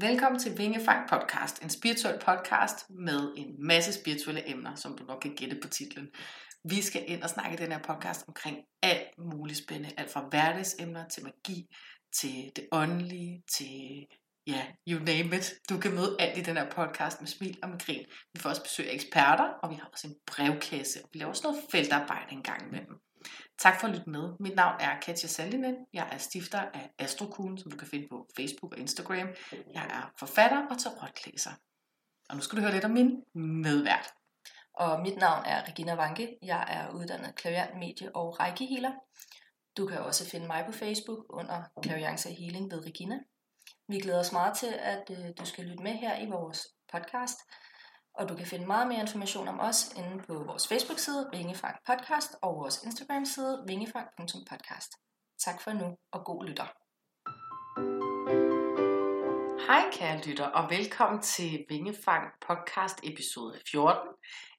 Velkommen til Vingefang Podcast, en spirituel podcast med en masse spirituelle emner, som du nok kan gætte på titlen. Vi skal ind og snakke i den her podcast omkring alt muligt spændende, alt fra hverdagsemner til magi, til det åndelige, til ja, you name it. Du kan møde alt i den her podcast med smil og med grin. Vi får også besøg af eksperter, og vi har også en brevkasse. Vi laver også noget feltarbejde en gang imellem. Tak for at lytte med. Mit navn er Katja Sandinen. Jeg er stifter af Astrokuglen, som du kan finde på Facebook og Instagram. Jeg er forfatter og tarotlæser. Og nu skal du høre lidt om min medvært. Og mit navn er Regina Vanke. Jeg er uddannet klaviant, medie og rækkehealer. Du kan også finde mig på Facebook under Klaviance Healing ved Regina. Vi glæder os meget til, at øh, du skal lytte med her i vores podcast. Og du kan finde meget mere information om os inde på vores Facebook-side, Vingefang Podcast, og vores Instagram-side, vingefang.podcast. Tak for nu, og god lytter. Hej kære lytter, og velkommen til Vingefang Podcast episode 14.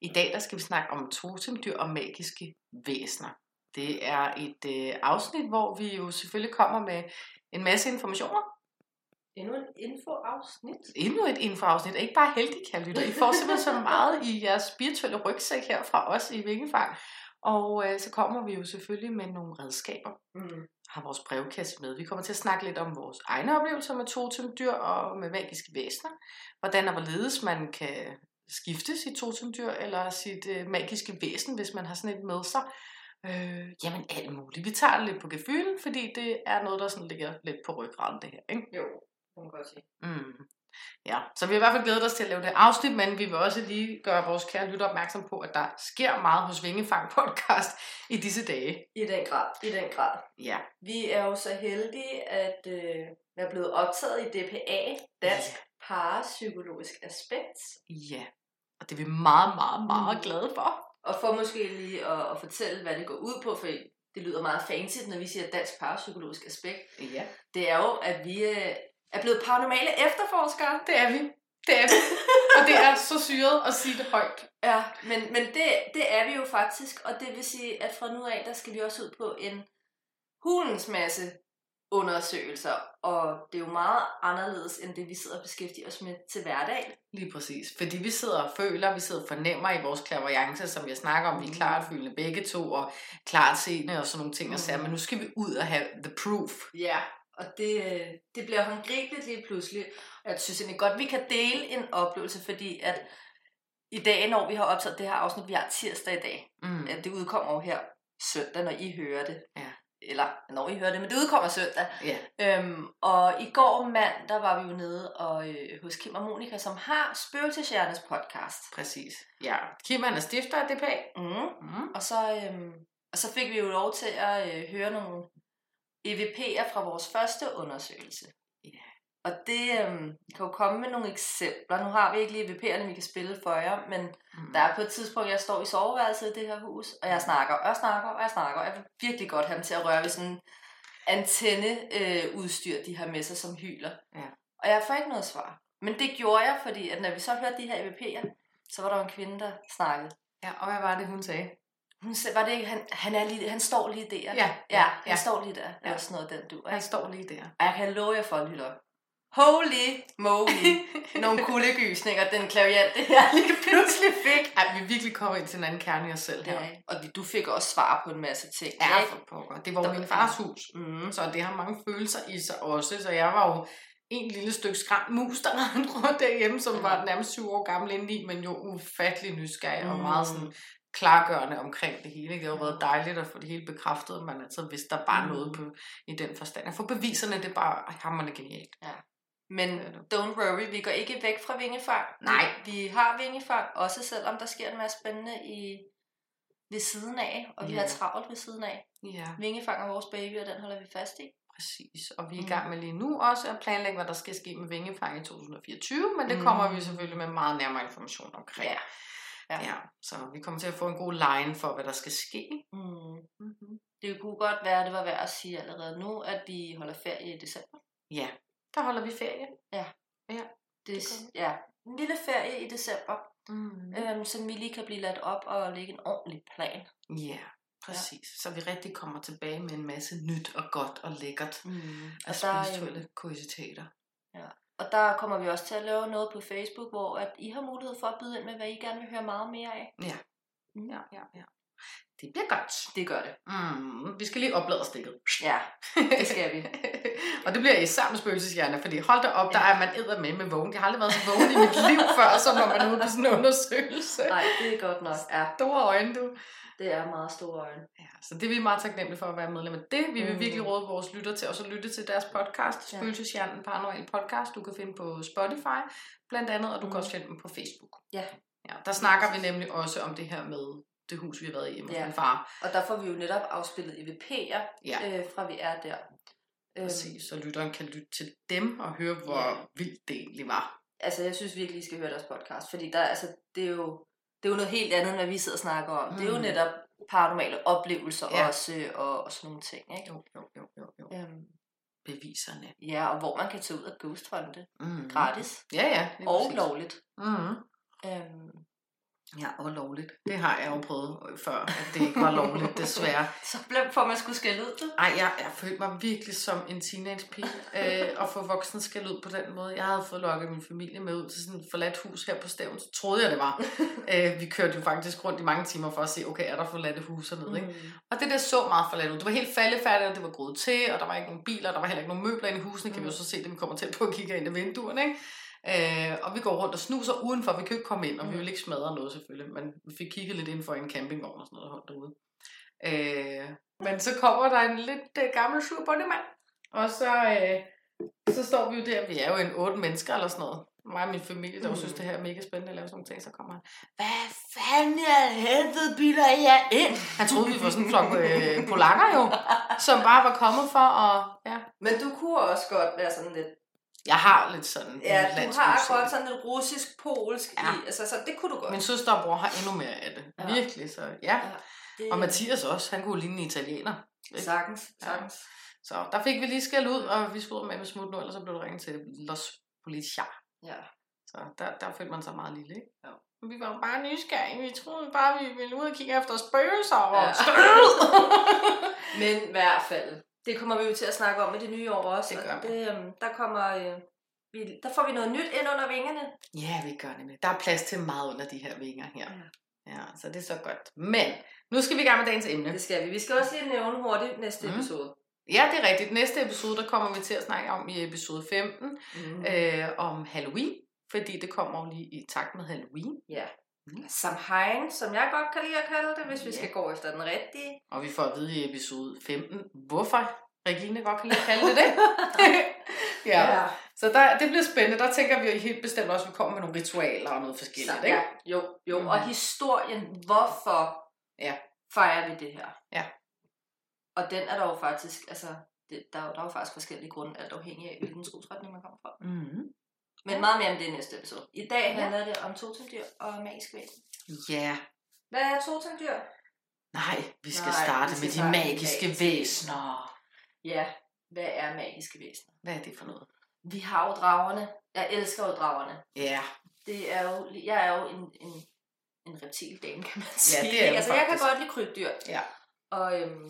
I dag der skal vi snakke om totemdyr og magiske væsener. Det er et øh, afsnit, hvor vi jo selvfølgelig kommer med en masse informationer Endnu et infoafsnit. Endnu et infoafsnit. Ikke bare heldig, kære lytter. I får simpelthen så meget i jeres spirituelle rygsæk her fra os i Vingefang. Og øh, så kommer vi jo selvfølgelig med nogle redskaber. Mm. Har vores brevkasse med. Vi kommer til at snakke lidt om vores egne oplevelser med totemdyr og med magiske væsener. Hvordan og hvorledes man kan skifte sit totemdyr eller sit øh, magiske væsen, hvis man har sådan et med sig. Øh, jamen alt muligt. Vi tager det lidt på gefylen, fordi det er noget, der sådan ligger lidt på ryggraden, det her. Ikke? Jo, kan man godt sige. Mm. Ja, så vi har i hvert fald glædet os til at lave det afsnit, men vi vil også lige gøre vores kære lytter opmærksom på, at der sker meget hos Vingefang podcast i disse dage. I den grad, i den grad. Ja. Vi er jo så heldige at øh, være blevet optaget i DPA, Dansk ja. Parapsykologisk Aspekt. Ja, og det er vi meget, meget, meget mm. glade for. Og for måske lige at, at fortælle, hvad det går ud på, for det lyder meget fancy, når vi siger dansk parapsykologisk aspekt. Ja. Det er jo, at vi øh, er blevet paranormale efterforskere. Det er vi. Det er vi. og det er så syret at sige det højt. Ja, men, men det, det er vi jo faktisk, og det vil sige, at fra nu af, der skal vi også ud på en hulens masse undersøgelser, og det er jo meget anderledes, end det vi sidder og beskæftiger os med til hverdag. Lige præcis, fordi vi sidder og føler, vi sidder og fornemmer i vores klaverjance, som jeg snakker om, vi er mm. klart følende begge to, og klart seende og sådan nogle ting, mm. og så, men nu skal vi ud og have the proof. Ja, og det, det bliver håndgribeligt lige pludselig. Og jeg synes egentlig godt, vi kan dele en oplevelse, fordi at i dag, når vi har optaget det her afsnit, vi har tirsdag i dag, mm. det udkommer jo her søndag, når I hører det. Ja. Eller når I hører det, men det udkommer søndag. Ja. Øhm, og i går mand, der var vi jo nede og, øh, hos Kim og Monika, som har Spøgelseshjernes podcast. Præcis. Ja, Kim er stifter af DPA. Mm. Mm. Og, så, øhm, og så fik vi jo lov til at øh, høre nogle EVP'er fra vores første undersøgelse. Yeah. Og det øhm, kan jo komme med nogle eksempler. Nu har vi ikke lige EVP'erne, vi kan spille for jer, men mm. der er på et tidspunkt, jeg står i soveværelset i det her hus, og jeg snakker, og jeg snakker, og jeg snakker, og jeg vil virkelig godt have dem til at røre ved sådan antenneudstyr, øh, de har med sig, som hyler. Ja. Og jeg får ikke noget svar. Men det gjorde jeg, fordi at når vi så hørte de her EVP'er, så var der en kvinde, der snakkede. Ja, og hvad var det, hun sagde? Hun sagde, var det ikke, han, han, er lige, han står lige der. Ja, ja, han ja. står lige der. Ja. Eller sådan noget, den du. Han står lige der. Jeg kan love jer for, at lytte Holy moly. Nogle kuldegysninger, den klaviant, det jeg lige pludselig fik. Ej, vi virkelig kommer ind til en anden kerne i os selv her. Ja, og du fik også svar på en masse ting. Ja, for pokker. Det var jo min fars hus, mm. så det har mange følelser i sig også. Så jeg var jo en lille stykke skræmt mus, der rendte rundt derhjemme, som var nærmest syv år gammel indeni, men jo ufattelig nysgerrig mm. og meget sådan klargørende omkring det hele. Det har jo været dejligt at få det hele bekræftet, men altså, hvis der bare mm. noget på, i den forstand. For beviserne, det er bare hammerende genialt. Ja. Men don't worry, vi går ikke væk fra vingefang. Nej. Vi har vingefang, også selvom der sker en masse spændende i, ved siden af, og vi yeah. har travlt ved siden af. Ja. Vingefang er vores baby, og den holder vi fast i. Præcis, og vi er i gang med lige nu også at planlægge, hvad der skal ske med vingefang i 2024, men det kommer mm. vi selvfølgelig med meget nærmere information omkring. Ja. Ja. ja. Så vi kommer til at få en god line for, hvad der skal ske. Mm. Mm-hmm. Det kunne godt være, at det var værd at sige allerede nu, at vi holder ferie i december. Ja, der holder vi ferie. Ja. Ja, det, det ja. En lille ferie i december, mm. øhm, som vi lige kan blive ladt op og lægge en ordentlig plan. Ja, præcis. Ja. Så vi rigtig kommer tilbage med en masse nyt og godt og lækkert mm. og, og spirituelle kuriositeter. Ja. Og der kommer vi også til at lave noget på Facebook, hvor at I har mulighed for at byde ind med, hvad I gerne vil høre meget mere af. Ja. Mm. Ja, ja, ja. Det bliver godt. Det gør det. Mm, vi skal lige oplade stikket. Ja, det skal vi. og det bliver især med spøgelseshjerner, fordi hold da op, der Ja. er man edder med med vågen. Jeg har aldrig været så vågen i mit liv før, som når man er ude på sådan en undersøgelse. Nej, det er godt nok. Ja, Store øjne, du. det er meget store øjne. Ja, så det er vi meget taknemmelige for at være medlem af det. Vi vil Mm. virkelig råde vores lytter til også at lytte til deres podcast, Ja. Spøgelseshjernen Paranormal Podcast. Du kan finde på Spotify blandt andet, og du kan Mm. også finde dem på Facebook. Ja, Ja, der snakker vi nemlig også om det her med det hus, vi har været i hos Ja. min far. og der får vi jo netop afspillet EVP'er, Ja. øh, fra vi er der. Øhm, Præcis, så lytteren kan lytte til dem og høre, hvor Ja. vildt det egentlig var. altså, jeg synes virkelig, I skal høre deres podcast, fordi der, altså, det, er jo, det er jo noget helt andet, end hvad vi sidder og snakker om. Mm. Det er jo Mm. netop paranormale oplevelser Ja. også, og, og sådan nogle ting. Ikke? Jo, jo, jo, jo, jo. Øhm, Beviserne. ja, og hvor man kan tage ud og ghost hunte Mm. gratis Ja, ja. og præcis. lovligt. Mm. Og lovligt. Det har jeg jo prøvet før, at det ikke var lovligt, desværre. så blev for, man skulle skælde ud. Ej, jeg, jeg følte mig virkelig som en teenage-pige øh, at få voksen skal ud på den måde. Jeg havde fået lukket min familie med ud til sådan et forladt hus her på Stævn, så troede jeg det var. øh, vi kørte jo faktisk rundt i mange timer for at se, okay, er der forladte hus hernede, ikke? Mm. Og det der så meget forladt ud. Det var helt faldefærdigt, og det var groet til, og der var ikke nogen biler, og der var heller ikke nogen møbler inde i husene, kan vi jo så se, det vi kommer til på at kigge ind i vinduerne, ikke? Øh, og vi går rundt og snuser udenfor, vi kan ikke komme ind, og vi Mm. vil ikke smadre noget selvfølgelig, men vi fik kigget lidt indenfor i en campingvogn og sådan noget, der holdt derude. Øh, men så kommer der en lidt øh, gammel sur bondemand, og så, øh, så står vi jo der, vi er jo en otte mennesker eller sådan noget. Mig og min familie, der mm. Synes, det her er mega spændende at lave sådan nogle ting, så kommer han. Hvad fanden er helvede bilder I jer ind? Han troede, vi var sådan en flok øh, polakker jo, som bare var kommet for at... Ja. Men du kunne også godt være sådan lidt... Jeg har lidt sådan Ja, du har godt sådan lidt russisk-polsk Ja. ja. i. Altså, så det kunne du godt. Min søster og bror har endnu mere af det. Ja. Virkelig, så ja. Ja, det, Og Mathias også, han kunne ligne en italiener. ikke? Sagtens, Ja. sagtens. Så der fik vi lige skæld ud, og vi skulle med med smut nu, ellers så blev det ringet til Los Policia. Ja. Så der, der følte man sig meget lille, ikke? Jo. Men Vi var jo bare nysgerrige. Vi troede bare, vi ville ud og kigge efter spøgelser og Ja. Men i hvert fald, det kommer vi jo til at snakke om i det nye år også. Det gør vi. det, øhm, der kommer... Øh, vi, der får vi noget nyt ind under vingerne. ja, vi gør nemlig. Der er plads til meget under de her vinger her. Ja. Ja, så det er så godt. Men nu skal vi i gang med dagens emne. Det skal vi. Vi skal også lige nævne hurtigt næste mm. episode. Ja, det er rigtigt. Næste episode, der kommer vi til at snakke om i episode 15, Mm. øh, om Halloween. Fordi det kommer jo lige i takt med Halloween. Ja. Mm. Samhain, som jeg godt kan lide at kalde det, hvis vi Ja. skal gå efter den rigtige. Og vi får at vide i episode 15, hvorfor Regine godt kan lide at kalde det det. ja. ja. Så der, det bliver spændende. Der tænker vi jo helt bestemt også, at vi kommer med nogle ritualer og noget forskelligt. Så, Ikke? ja, jo, jo. Mhm. Og historien, hvorfor Ja. fejrer vi det her? Ja. Og den er der jo faktisk, altså, det, der, er jo, der er jo faktisk forskellige grunde, alt afhængig af, hvilken trosretning man kommer fra. Mm-hmm. Men Ja. meget mere om det i næste episode. I dag Ja. handler det om totemdyr og magiske væsen. Ja. Hvad er totemdyr? Nej, vi skal Nej, starte vi skal med de starte magiske magiske væsener. Ja, hvad er magiske væsener? Hvad er det for noget? Vi har jo dragerne. Jeg elsker jo dragerne. Ja. Det er jo, jeg er jo en, en, en reptildame, kan man sige. det er altså, jeg kan faktisk. godt lide krybdyr. Ja. Og, øhm,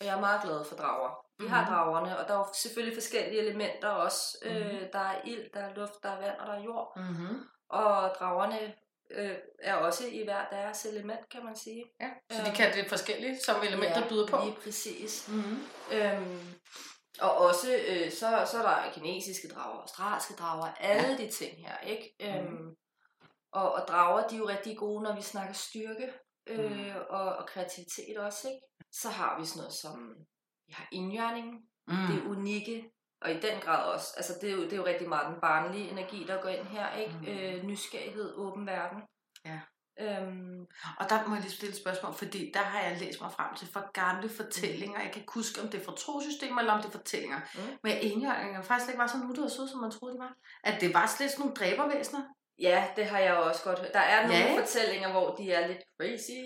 og jeg er meget glad for drager. Vi har Mhm. dragerne, og der er jo selvfølgelig forskellige elementer også. Mhm. Øh, der er ild, der er luft, der er vand, og der er jord. Mm-hmm. Og dragerne øh, er også i hver deres element, kan man sige. ja. Så de Øhm, kan det forskellige, som elementer byder på. Lige præcis. Mm-hmm. Øhm, og også, øh, så, så er der kinesiske drager, australske drager, alle ja. de ting her, ikke? Øhm, og, og drager, de er jo rigtig gode, når vi snakker styrke øh, Mm. og, og kreativitet også, ikke? Så har vi sådan noget som, vi har indjørningen, Mm. det er unikke, og i den grad også, altså det er jo, det er jo rigtig meget den barnlige energi, der går ind her, ikke? Mm. Øh, nysgerrighed, åben verden. Ja. Øhm, Og der må jeg lige stille et spørgsmål, fordi der har jeg læst mig frem til fra gamle fortællinger. Jeg kan ikke huske, om det er fra trosystemer eller om det er fortællinger. Mm. Men enhjørninger faktisk ikke var så nuttede og søde, som man troede, de var. At det var slet sådan nogle dræbervæsener. Ja, det har jeg også godt hørt. Der er nogle Ja. fortællinger, hvor de er lidt crazy.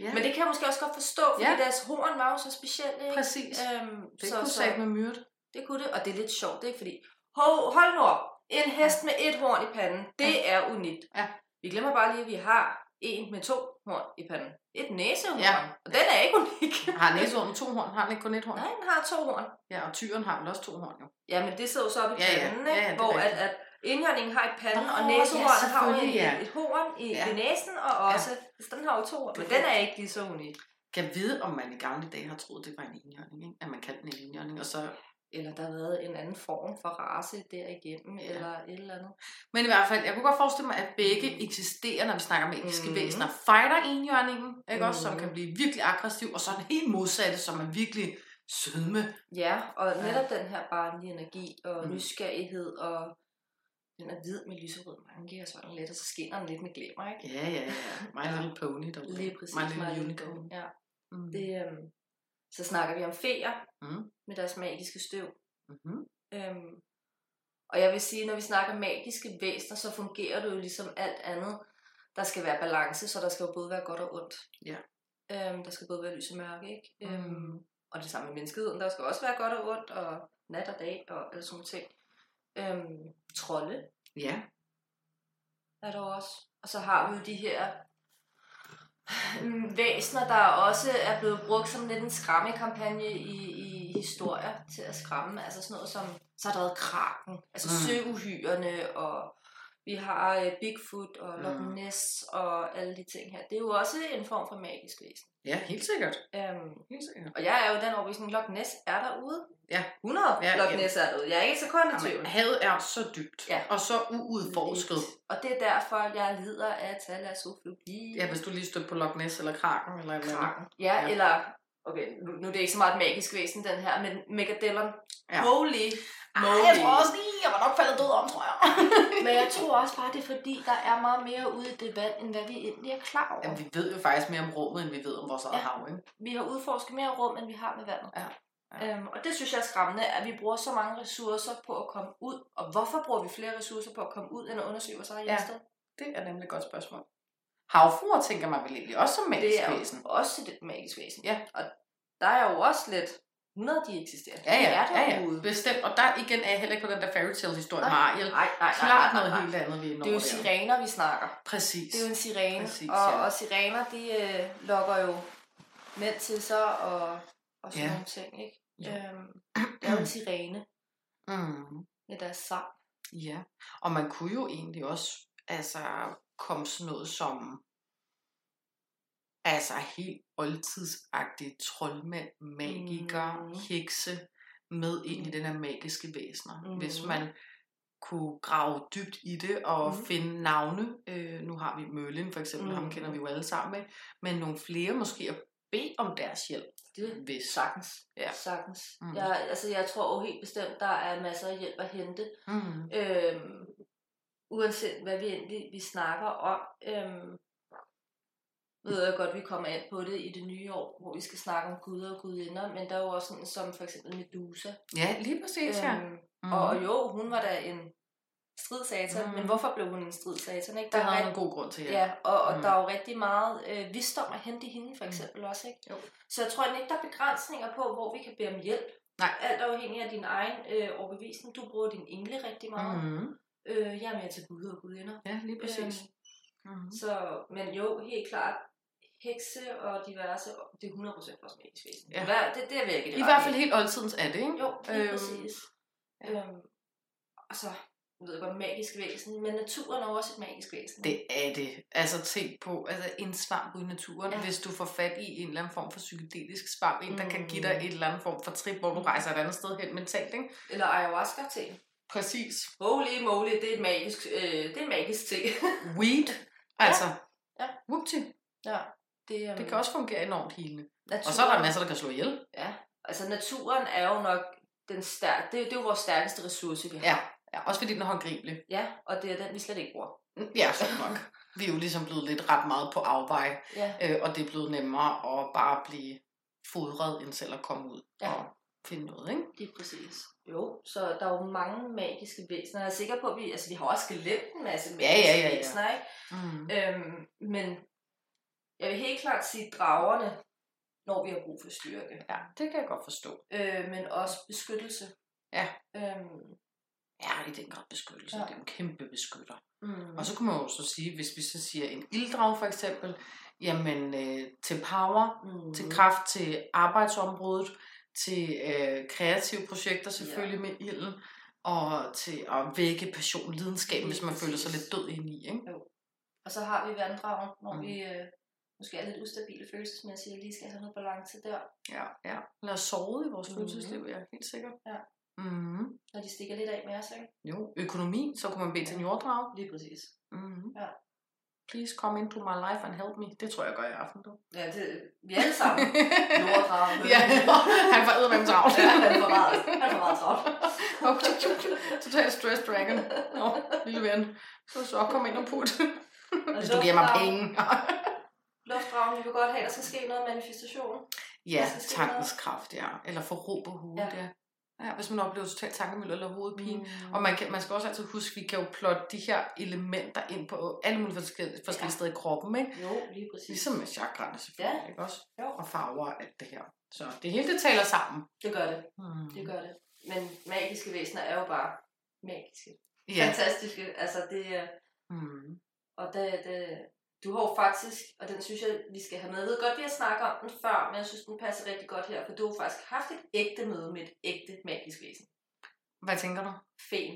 Ja, Men det kan jeg måske også godt forstå, fordi Ja. ja. deres horn var jo så specielt, ikke? præcis. Øhm, Det så, kunne så, sagt med myrdet. det kunne det, og det er lidt sjovt, ikke? Fordi, hold, hold nu op, en hest med et horn i panden, det er unikt. Ja. Vi glemmer bare lige, at vi har en med to horn i panden. Et næsehorn. Ja. Og den er ikke unik. Har næsehorn to horn? Har den ikke kun et horn? Nej, den har to horn. Ja, og tyren har vel også to horn, jo. Ja, men det sidder jo så oppe i Ja, ja. panden, Ja, ikke? ja, det er hvor at, at indhjørningen har i panden, Nå, og ja, næsehornet har et, ja. et horn i, Ja. næsen, og også, så den har jo to. Men den er ikke lige så unik. Kan vide, om man i gamle dage har troet, det var en enhjørning, ikke? At man kaldte den en enhjørning, og så... Eller der har været en anden form for race derigennem, Ja. ja. eller et eller andet. Men i hvert fald, jeg kunne godt forestille mig, at begge eksisterer, når vi snakker magiske mm. væsener. Fighter enhjørningen, ikke også? Som Mhm. kan blive virkelig aggressiv, og så en helt modsatte, som er virkelig sødme. Ja, og Ja. netop den her barnlige energi og Mm. nysgerrighed, og den er hvid med lyserød manke og sådan lidt, og så skinner den lidt med glimmer, ikke? Ja, ja, ja. My Little Pony. Der Lige præcis. My Little My Unicorn. Pony, Ja. Mm. Det, øhm, så snakker vi om feer Mm. med deres magiske støv. Mm-hmm. Øhm, og jeg vil sige, når vi snakker magiske væsener, så fungerer det jo ligesom alt andet. Der skal være balance, så der skal jo både være godt og ondt. Ja. Øhm, der skal både være lys og mørke, ikke? Mm. Øhm, og det samme med menneskeheden. Der skal også være godt og ondt, og nat og dag, og alle sådan ting. Øhm, trolde Ja. er der også. Og så har vi jo de her mm, væsener, der også er blevet brugt som lidt en skræmmekampagne i, i historier til at skræmme. Altså sådan noget som, så har der været kraken, altså mm. søuhyrene, og vi har uh, Bigfoot og Loch Mm. Ness og alle de ting her. Det er jo også en form for magisk væsen. Ja, helt sikkert. Um, Helt sikkert. og jeg er jo den overbevisning, Loch Ness er derude. Ja. 100 Ja, Loch. Ness er derude. Jeg er ikke så kun i tvivl. Havet er så dybt, Ja. og så uudforsket. Og det er derfor, jeg lider af talassofobi. Ja, hvis du lige stødte på Loch Ness eller Kraken eller kraken. Ja. ja, eller... Okay, nu, nu er det ikke så meget et magisk væsen, den her, men Megadellon. Ja. Holy Ej, moly. jeg tror også lige, jeg var nok faldet død om, tror jeg. Men jeg tror også bare, det er fordi, der er meget mere ude i det vand, end hvad vi egentlig er klar over. Jamen, vi ved jo faktisk mere om rummet, end vi ved om vores eget Ja. hav, ikke? Vi har udforsket mere rum, end vi har med vandet. Ja. Ja. Øhm, og det synes jeg er skræmmende, at vi bruger så mange ressourcer på at komme ud. Og hvorfor bruger vi flere ressourcer på at komme ud, end at undersøge vores eget Ja. hjemsted? Det er nemlig et godt spørgsmål. Havfruer tænker man vel egentlig også som magisk Det er væsen. jo også et magisk væsen. Ja. Og der er jo også lidt 100, de eksisterer. Ja, ja, er ja, ja, bestemt. Og der igen er jeg heller ikke på den der fairytale historie med Nej. Ariel. Nej, nej, nej, Klart nej, noget nej, helt andet, vi er Det er jo sirener, vi snakker. Præcis. Det er jo en sirene, Præcis, og, ja. og sirener, de øh, lokker jo mænd til sig og, og sådan Ja. ja. nogle ting, ikke? Ja. Øhm, det er jo en sirene Mm. med deres sang. Ja, og man kunne jo egentlig også altså komme sådan noget som altså helt oldtidsagtige troldmænd, magikere, Mhm. hekse med ind i den her magiske væsener. Mm. Hvis man kunne grave dybt i det og mm. Finde navne. Øh, nu har vi Merlin for eksempel, mm. ham kender vi jo alle sammen med. Men nogle flere måske at bede om deres hjælp. Det Hvis. sagtens. Ja. Sagtens. Mm. Mm. Jeg, altså, jeg tror jo helt bestemt, der er masser af hjælp at hente. Mm. Øhm, uanset hvad vi egentlig vi snakker om. Øhm, ved jeg godt, vi kommer ind på det i det nye år, hvor vi skal snakke om guder og gudinder, men der er jo også sådan som for eksempel Medusa. Ja, lige præcis, ja. Øhm, Mm. Og jo, hun var da en stridsatan, Mhm. mm. men hvorfor blev hun en stridsatan? Ikke? der Der har er en god grund til, ja. Ja, og, og Mm. der er jo rigtig meget øh, visdom at hente i hende, for eksempel mm. også. Ikke? Jo. Så jeg tror ikke, der er begrænsninger på, hvor vi kan bede om hjælp. Nej. Alt afhængig af din egen øh, overbevisning. Du bruger din engle rigtig meget. Mm. Mm. Øh, jeg er mere til guder og gudinder. Ja, lige præcis. Øhm, Mm. så, men jo, helt klart, hekse og diverse, det er 100% vores magisk væsen. Ja. Hvad, det, det er virkelig I hvert fald helt oldtidens er det, ikke? Jo, lige Øhm, præcis. ja. Øhm, og så, jeg ved godt, magisk væsen, men naturen er også et magisk væsen. Det er det. Altså tænk på, altså en svamp ude i naturen, ja. Hvis du får fat i en eller anden form for psykedelisk svamp, en, der kan Mm. give dig et eller andet form for trip, hvor du rejser et andet sted hen mentalt, ikke? Eller ayahuasca til. Præcis. Holy moly, det er et magisk, øh, det er en magisk ting. Weed, altså. Ja. Whoopty. ja, det, um, Det kan også fungere enormt helende. naturen, Og så er der masser, der kan slå ihjel. Ja, altså naturen er jo nok den stærk, det, det er jo vores stærkeste ressource, vi har. Ja. ja. Også fordi den er håndgribelig. ja og det er den, vi slet ikke bruger. Ja, så nok. Vi er jo ligesom blevet lidt ret meget på afvej, Ja, øh, og det er blevet nemmere at bare blive fodret, end selv at komme ud Ja. og finde noget, ikke? lige præcis. Jo, så der er jo mange magiske væsener. Jeg er sikker på, at vi, altså, vi har også glemt en masse Ja, magiske ja, ja, ja. væsener, ikke? Mm. Øhm, men jeg vil helt klart sige dragerne, når vi har brug for styrke. Ja, det kan jeg godt forstå. Øh, men også beskyttelse. Ja. Øhm, Ja, i den grad beskyttelse. Ja. Ja. Det er en kæmpe beskytter. mm, Og Og så kunne man jo så sige, hvis vi så siger en ilddrag for eksempel, jamen øh, til power, Mm. til kraft, til arbejdsområdet, til øh, kreative projekter selvfølgelig ja. med ilden, og til at vække passion, lidenskab, hvis man føler sig lidt død indeni. Ikke? Og så har vi vanddragen, hvor Mm. mm. vi øh, måske er lidt ustabile følelsesmæssigt, og lige skal have noget balance der. Ja, ja. Lad os sove i vores Mhm. følelsesliv, ja, helt sikkert. Ja. Mm-hmm. Når de stikker lidt af med os, ikke? Jo, økonomi, så kunne man bede til en jorddrag. Lige præcis. Mm-hmm. Ja. Please come into my life and help me. Det tror jeg gør i aften, du. Ja, det, vi alle sammen jorddragen. ja, han får æder med travlt. ja, han for meget, han for meget travlt. Total stress dragon. Nå, lille ven. Så så kom ind og put. Hvis du giver mig penge. Luftdragen, vi vil godt have, at der skal ske noget manifestation. ja, tankens kraft, ja. Eller få ro på hovedet, ja. Ja. Ja. hvis man oplever totalt tankemølle eller hovedpine. Mm. Og man, kan, man skal også altid huske, at vi kan jo plotte de her elementer ind på alle mulige forskellige, forskellige Ja. steder i kroppen, ikke? Jo, lige præcis. Ligesom med chakraerne selvfølgelig, Ja. ikke også? Jo. Og farver og alt det her. Så det hele det taler sammen. Det gør det, Hmm. det gør det. Men magiske væsener er jo bare magiske. Ja. Fantastiske. Altså det er... Hmm. Og det, det, du har jo faktisk, og den synes jeg, vi skal have med. Jeg ved godt, vi har snakket om den før, men jeg synes, den passer rigtig godt her, for du har faktisk haft et ægte møde med et ægte magisk væsen. Hvad tænker du? Fen,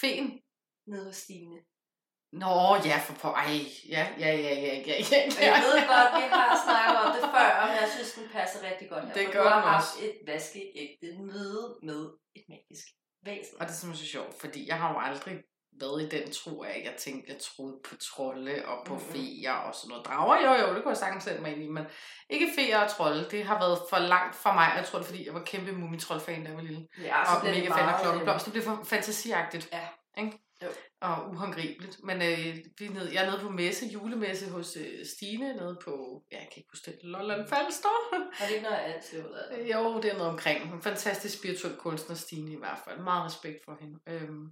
Fen? nede hos Stine. Nå, ja, for på. Ej, ja, ja, ja, ja, ja, ja. Og jeg ved godt, vi har snakket om det før, men jeg synes, den passer rigtig godt her. Det for gør du har den haft også. et vaskeægte møde med et magisk væsen. Og det er simpelthen så sjovt, fordi jeg har jo aldrig været i den tro af, jeg tænkte, jeg troede på trolde og på Mhm. feer og sådan noget. Drager, jo jo, det kunne jeg sagtens sætte mig ind i, men ikke feer og trolde, det har været for langt for mig. Jeg tror det fordi jeg var kæmpe mumitroll-fan, da jeg var lille. Ja, og bliver det mega fan af klokkeblomst. Det blev for fantasiagtigt. Ja. Ikke? Jo. Og uhåndgribeligt. Men øh, vi er nede, jeg er nede på messe, julemesse hos øh, Stine, nede på, ja, jeg kan ikke huske det, Lolland Falster. Og det er ikke noget. Øh, Jo, det er noget omkring. En fantastisk spirituel kunstner, Stine i hvert fald. Meget respekt for hende. Øhm,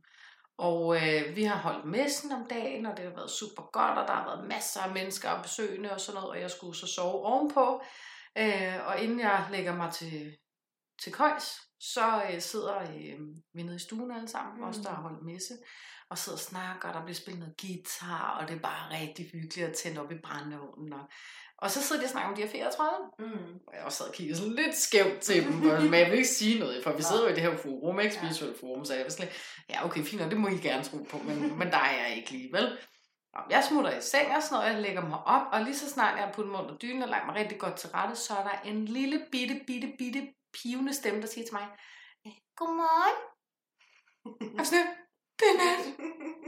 og øh, vi har holdt messen om dagen, og det har været super godt, og der har været masser af mennesker og besøgende og sådan noget, og jeg skulle så sove ovenpå. Øh, og inden jeg lægger mig til, til køjs, så øh, sidder øh, vi nede i stuen alle sammen, mm. Mm. også der har holdt messe, og sidder og snakker, og der bliver spillet noget guitar, og det er bare rigtig hyggeligt at tænde op i brændeovnen. Og, og så sidder de og snakker om de her ferie, tror jeg. Mm. Og jeg også sad og kiggede sådan lidt skævt til dem, men jeg vil ikke sige noget, for vi sidder jo i det her forum, ikke spirituelt forum, så jeg var sådan lidt, ja okay, fint, og det må I gerne tro på, men, men der er jeg ikke lige, vel? Og jeg smutter i seng og sådan noget, jeg lægger mig op, og lige så snart jeg har puttet mig under dynen og lagt mig rigtig godt til rette, så er der en lille bitte, bitte, bitte pivende stemme, der siger til mig, "Øh, Godmorgen. Og sådan, det er nat.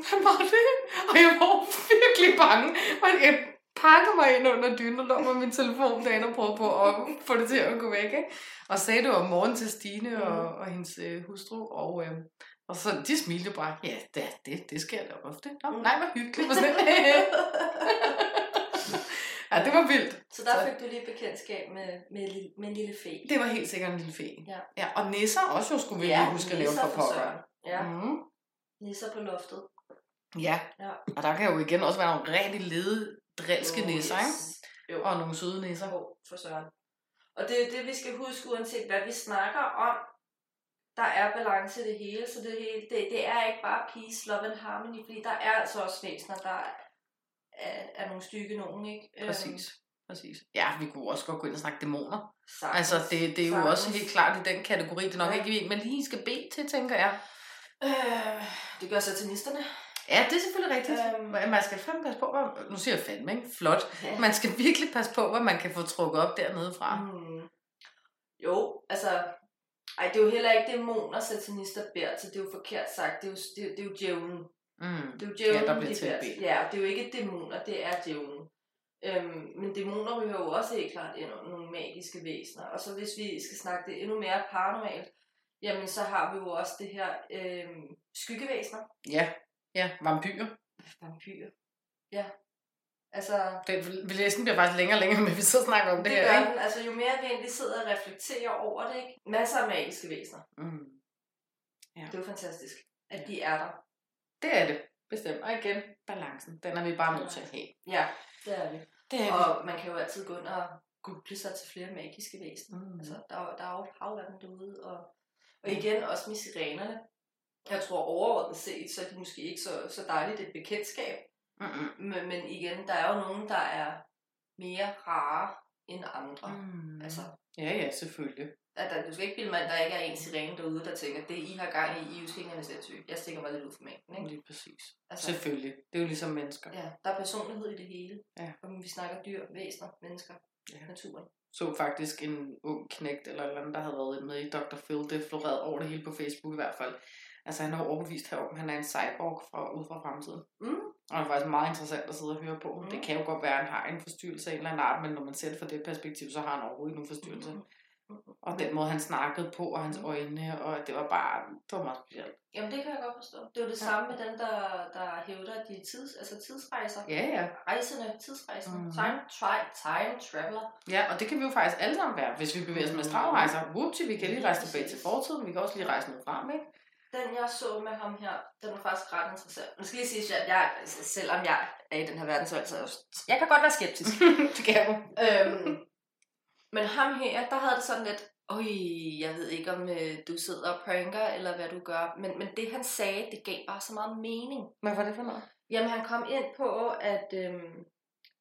Hvad var det? Og jeg var virkelig bange. Og jeg pakkede mig ind under dynen og lå med min telefon derinde og prøvede på at få det til at gå væk. Ikke? Og sagde det om morgen til Stine og, og hendes øh, hustru. Og, øh, og så de smilte bare, ja, det, det, det sker da ofte. Nå, Mm. nej, hvor hyggeligt. Sådan, ja, det var vildt. Så der Så- fik du lige bekendtskab med, med, lille- med en lille fe. Det var helt sikkert en lille fe. Ja. ja og nisser også jo skulle vi lige huske at lave for pokker. Ja, Mm. nisser på loftet. Ja. Ja. og der kan jo igen også være nogle rigtig lede drilske Oh, nisser, ikke? Jo. Og nogle søde nisser. Jo, for søren. Og det er det, vi skal huske, uanset hvad vi snakker om. Der er balance i det hele, så det, hele, det, det er ikke bare peace, love and harmony, fordi der er altså også væsener, der er, er nogle stykke nogen, ikke? Præcis. Præcis. Ja, vi kunne også godt gå ind og snakke dæmoner. Øhm, Altså, det, det er jo sagtens. også helt klart i den kategori. Det er nok Ja. ikke, man lige skal bede til, tænker jeg. Øh, det gør satanisterne. Ja, det er selvfølgelig rigtigt. Øhm. Man skal fandme passe på, hvad, nu siger jeg fandme, ikke? Flot. Ja. Man skal virkelig passe på, hvad man kan få trukket op dernede fra. Mm. Jo, altså, ej, det er jo heller ikke dæmoner, satanister beder til. Det er jo forkert sagt. Det er jo, det er, det er jo djævlen. Mm. Det er jo djævlen, Ja, der bliver de til. Ja, det er jo ikke dæmoner, det er djævlen. Øhm, men dæmoner ryger jo også helt klart ind under nogle magiske væsener. Og så hvis vi skal snakke det endnu mere paranormalt, jamen så har vi jo også det her øhm, skyggevæsener. Ja, ja, vampyrer. Vampyrer. Ja. Altså, Det, vi læsen bliver faktisk længere og længere, men vi sidder og snakker om det, det, her, gør ikke? den. Altså, jo mere vi egentlig sidder og reflekterer over det, ikke? Masser af magiske væsener. Mm. Det er jo fantastisk, at de er der. Det er det, bestemt. Og igen, balancen, den er vi bare nødt til at have. Ja, det er vi. Det er Og man kan jo altid gå ind og google sig til flere magiske væsener. Mm. Altså, der, er der er jo et hav af dem derude. Og, og igen, også med sirenerne. Jeg tror overordnet set, så er de måske ikke så, så dejligt et bekendtskab. Mm-mm. Men, men igen, der er jo nogen, der er mere rare end andre. Mm. Altså, Ja, ja, selvfølgelig. at der, du skal ikke bilde mig, ind, der ikke er en sirene derude, der tænker, det I har gang i, I er jo sindssygt. Jeg stikker mig lidt ud for mængden, ikke? Lige præcis. Altså, Selvfølgelig. Det er jo ligesom mennesker. ja, der er personlighed i det hele. Ja. Om vi snakker dyr, væsener, mennesker, Ja. naturen. så faktisk en ung knægt eller eller andet, der havde været med i Dr. Phil. Det florerede over det hele på Facebook i hvert fald. Altså han har overbevist her om, at han er en cyborg fra, ud fra fremtiden. Mm. Og det er faktisk meget interessant at sidde og høre på. Mm. Det kan jo godt være, at han har en forstyrrelse af en eller anden art, men når man ser det fra det perspektiv, så har han overhovedet ikke nogen forstyrrelse. Mm. Og den måde, han snakkede på, og hans Mm. øjne, og det var bare, det var meget specielt. Jamen, det kan jeg godt forstå. Det er jo det Ja. samme med dem, der, der hævder, de tids, altså tidsrejser. Ja, ja. Rejsende, tidsrejser. Mhm. Time, tri- time traveler. Ja, og det kan vi jo faktisk alle sammen være, hvis vi bevæger os med astralrejser. Whoopty, vi kan lige rejse tilbage til fortiden, vi kan også lige rejse noget frem, ikke? Den, jeg så med ham her, den var faktisk ret interessant. Nu skal lige sige, at jeg, selvom jeg er i den her verden, så altså, jeg kan godt være skeptisk. det kan du. øhm, men ham her, der havde det sådan lidt, Øj, jeg ved ikke, om øh, du sidder og pranker, eller hvad du gør. Men, men det, han sagde, det gav bare så meget mening. Hvad var det for noget? Jamen, han kom ind på, at øhm,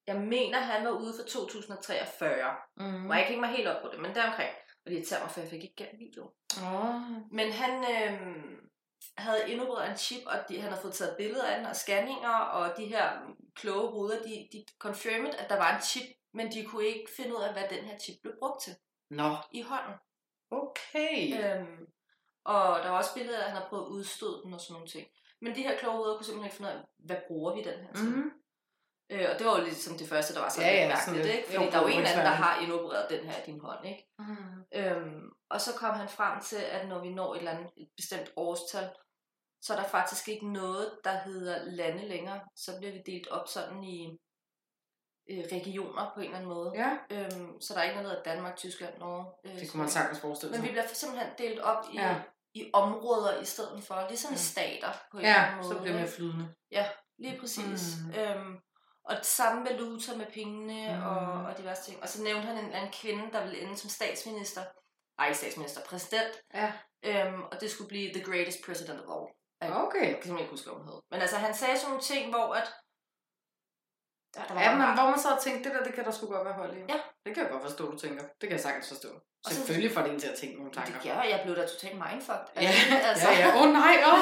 jeg mener, han var ude for 2043. Mm. Må jeg ikke hænge mig helt op på det, men deromkring. Og det irriterer mig, for jeg fik ikke gennem video. Oh. Men han øhm, havde indopereret en chip, og de, han havde fået taget billeder af den, og scanninger, og de her kloge ruder, de, de confirmed, at der var en chip, men de kunne ikke finde ud af, hvad den her chip blev brugt til Nå, i hånden. okay. Øhm, og der var også billeder af, at han har prøvet at udstøde den og sådan nogle ting. Men de her kloge ruder kunne simpelthen ikke finde ud af, hvad bruger vi den her til? Mm. Øh, og det var jo ligesom det første, der var sådan Ja, ja, ja, lidt mærkeligt, sådan lidt- ikke? Fordi jo, der er jo en anden, der har indopereret den her i din hånd, ikke? Mm. Øhm, og så kom han frem til, at når vi når et, eller andet, et bestemt årstal, så er der faktisk ikke noget, der hedder lande længere. Så bliver vi delt op sådan i øh, regioner på en eller anden måde. Ja, Øhm, så der er ikke noget, der hedder Danmark, Tyskland, Norge. Øh, det kunne man sagtens forestille Men sig. vi bliver simpelthen delt op i, Ja. ja. i områder i stedet for, ligesom i Ja. stater på en eller Ja, anden måde. så bliver ikke? flydende. Lige præcis. Mm. Mm. Øhm, og det samme valuta med pengene Mm. og, og diverse ting. Og så nævnte han en, en kvinde, der ville ende som statsminister. Nej, ikke statsminister, præsident. Ja. Øhm, og det skulle blive the greatest president of all. Jeg Okay. kan simpelthen ikke huske, hvad hun hed. Men altså, han sagde sådan nogle ting, hvor at... Der, der var Ja, men hvor man så har tænkt, det der, det kan der sgu godt være hold i. Ja. Det kan jeg godt forstå, du tænker. Det kan jeg sagtens forstå. Og Selvfølgelig får det en til at tænke nogle tanker. det gør, jeg blev da totalt mindfucked. Ja, altså, ja, ja. Åh oh, nej, åh.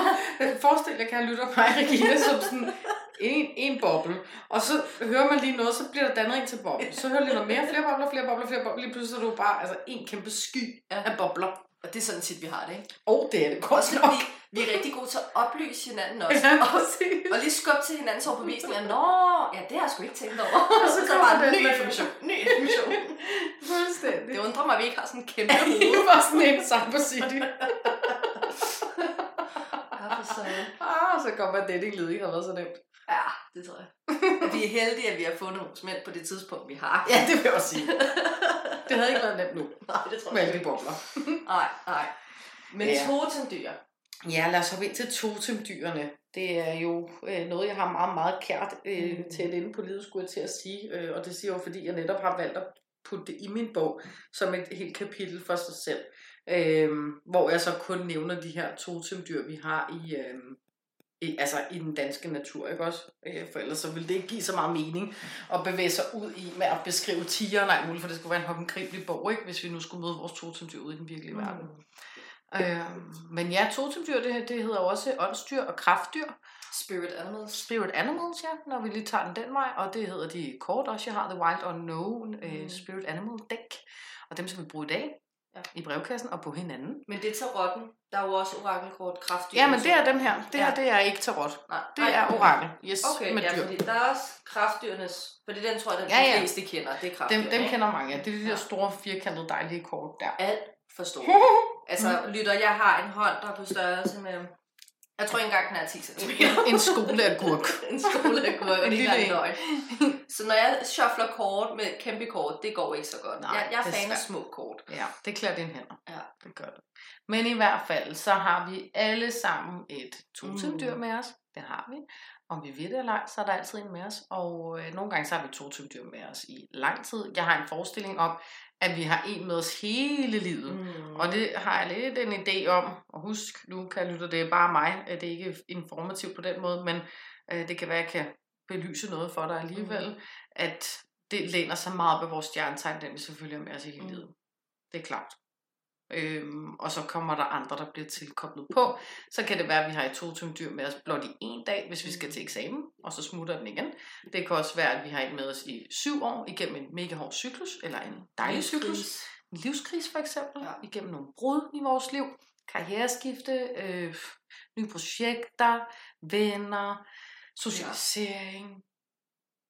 Forestil jer, kan jeg lytte mig, Regina, som sådan en, en boble. Og så hører man lige noget, så bliver der dannet en til boble. Så hører lige noget mere, flere bobler, flere bobler, flere bobler. Lige pludselig så er du bare altså, en kæmpe sky Ja. af bobler. Og det er sådan tit, vi har det, ikke? Og oh, det er det godt Også nok. fordi vi er rigtig gode til at oplyse hinanden også. Ja, og, og lige skubbe til hinandens overbevisning. Og, Nå, ja, det har jeg sgu ikke tænkt over. Og så så kommer var den ny information. Ny information. Fuldstændig. Det undrer mig, at vi ikke har sådan en kæmpe hoved. Det var sådan en Samba City. Ja. Ah, så det ikke lyd, ikke har været så nemt. Ja, det tror jeg. Vi er heldige, at vi har fundet vores mænd på det tidspunkt, vi har. Ja, det vil jeg også sige. Det havde ikke været nemt nu, Nej, det tror med jeg de ikke. bobler. Nej, nej. Men Ja. totemdyr. Ja, lad os hoppe ind til totemdyrene. Det er jo øh, noget, jeg har meget, meget kært øh, Mm. til inde på livet, skulle jeg til at sige. Øh, og det siger jo, fordi jeg netop har valgt at putte det i min bog som et helt kapitel for sig selv. Øh, hvor jeg så kun nævner de her totemdyr, vi har i, øh, i, altså i den danske natur, ikke også? Øh, for ellers så ville det ikke give så meget mening at bevæge sig ud i med at beskrive tiger og muligt, for det skulle være en hoppengribelig bog, ikke? Hvis vi nu skulle møde vores totemdyr ude i den virkelige verden. Øh, men ja, totemdyr, det, det hedder også åndsdyr og kraftdyr. Spirit animals. Spirit animals, ja, når vi lige tager den den vej. Og det hedder de kort også. Jeg har The Wild Unknown øh, Mm. Spirit Animal Deck. Og dem skal vi bruge i dag Ja. i brevkassen og på hinanden. Men det er tarotten. Der er jo også orakelkort, kraftdyr. Ja, men det er dem her. Det her, Ja. det er ikke tarot. Nej, Det nej. er orakel. Yes, Okay, med ja, dyr. fordi der er også kraftdyrenes... Fordi den tror jeg, at de Ja, ja. fleste kender. Det er kraftdyr, Dem, dem ikke? kender mange. Det er de der Ja. store, firkantede, dejlige kort der. Alt forstår. altså, lytter, jeg har en hånd, der er på størrelse med... Jeg tror ikke engang, den er 10 cm. en skole af gurk. en skoleagurk, og det er ikke løgn. Så når jeg shuffler kort med kæmpe kort, det går ikke så godt. Nej, jeg, jeg er fan af små kort. Ja, det klæder dine hænder. Ja. Det gør det. Men i hvert fald, så har vi alle sammen et totemdyr Mm. med os. Det har vi. Om vi ved det eller ej, så er der altid en med os. Og øh, nogle gange så har vi totemdyr med os i lang tid. Jeg har en forestilling om, at vi har en med os hele livet. Mm. Og det har jeg lidt en idé om. Og husk, nu kan jeg lytte, det er bare mig. Det er ikke informativt på den måde, men øh, det kan være, at jeg kan belyse noget for dig alligevel, mm. at det læner sig meget på vores stjernetegn, den vi selvfølgelig har med os i hele Mm. livet. Det er klart. Øhm, og så kommer der andre, der bliver tilkoblet på. Så kan det være, at vi har et totemdyr med os blot i en dag, hvis vi skal til eksamen, og så smutter den igen. Det kan også være, at vi har en med os i syv år, igennem en mega hård cyklus, eller en dejlig cyklus. En livskris for eksempel, Ja. ja. igennem nogle brud i vores liv, karriereskifte, øh, nye projekter, venner, socialisering,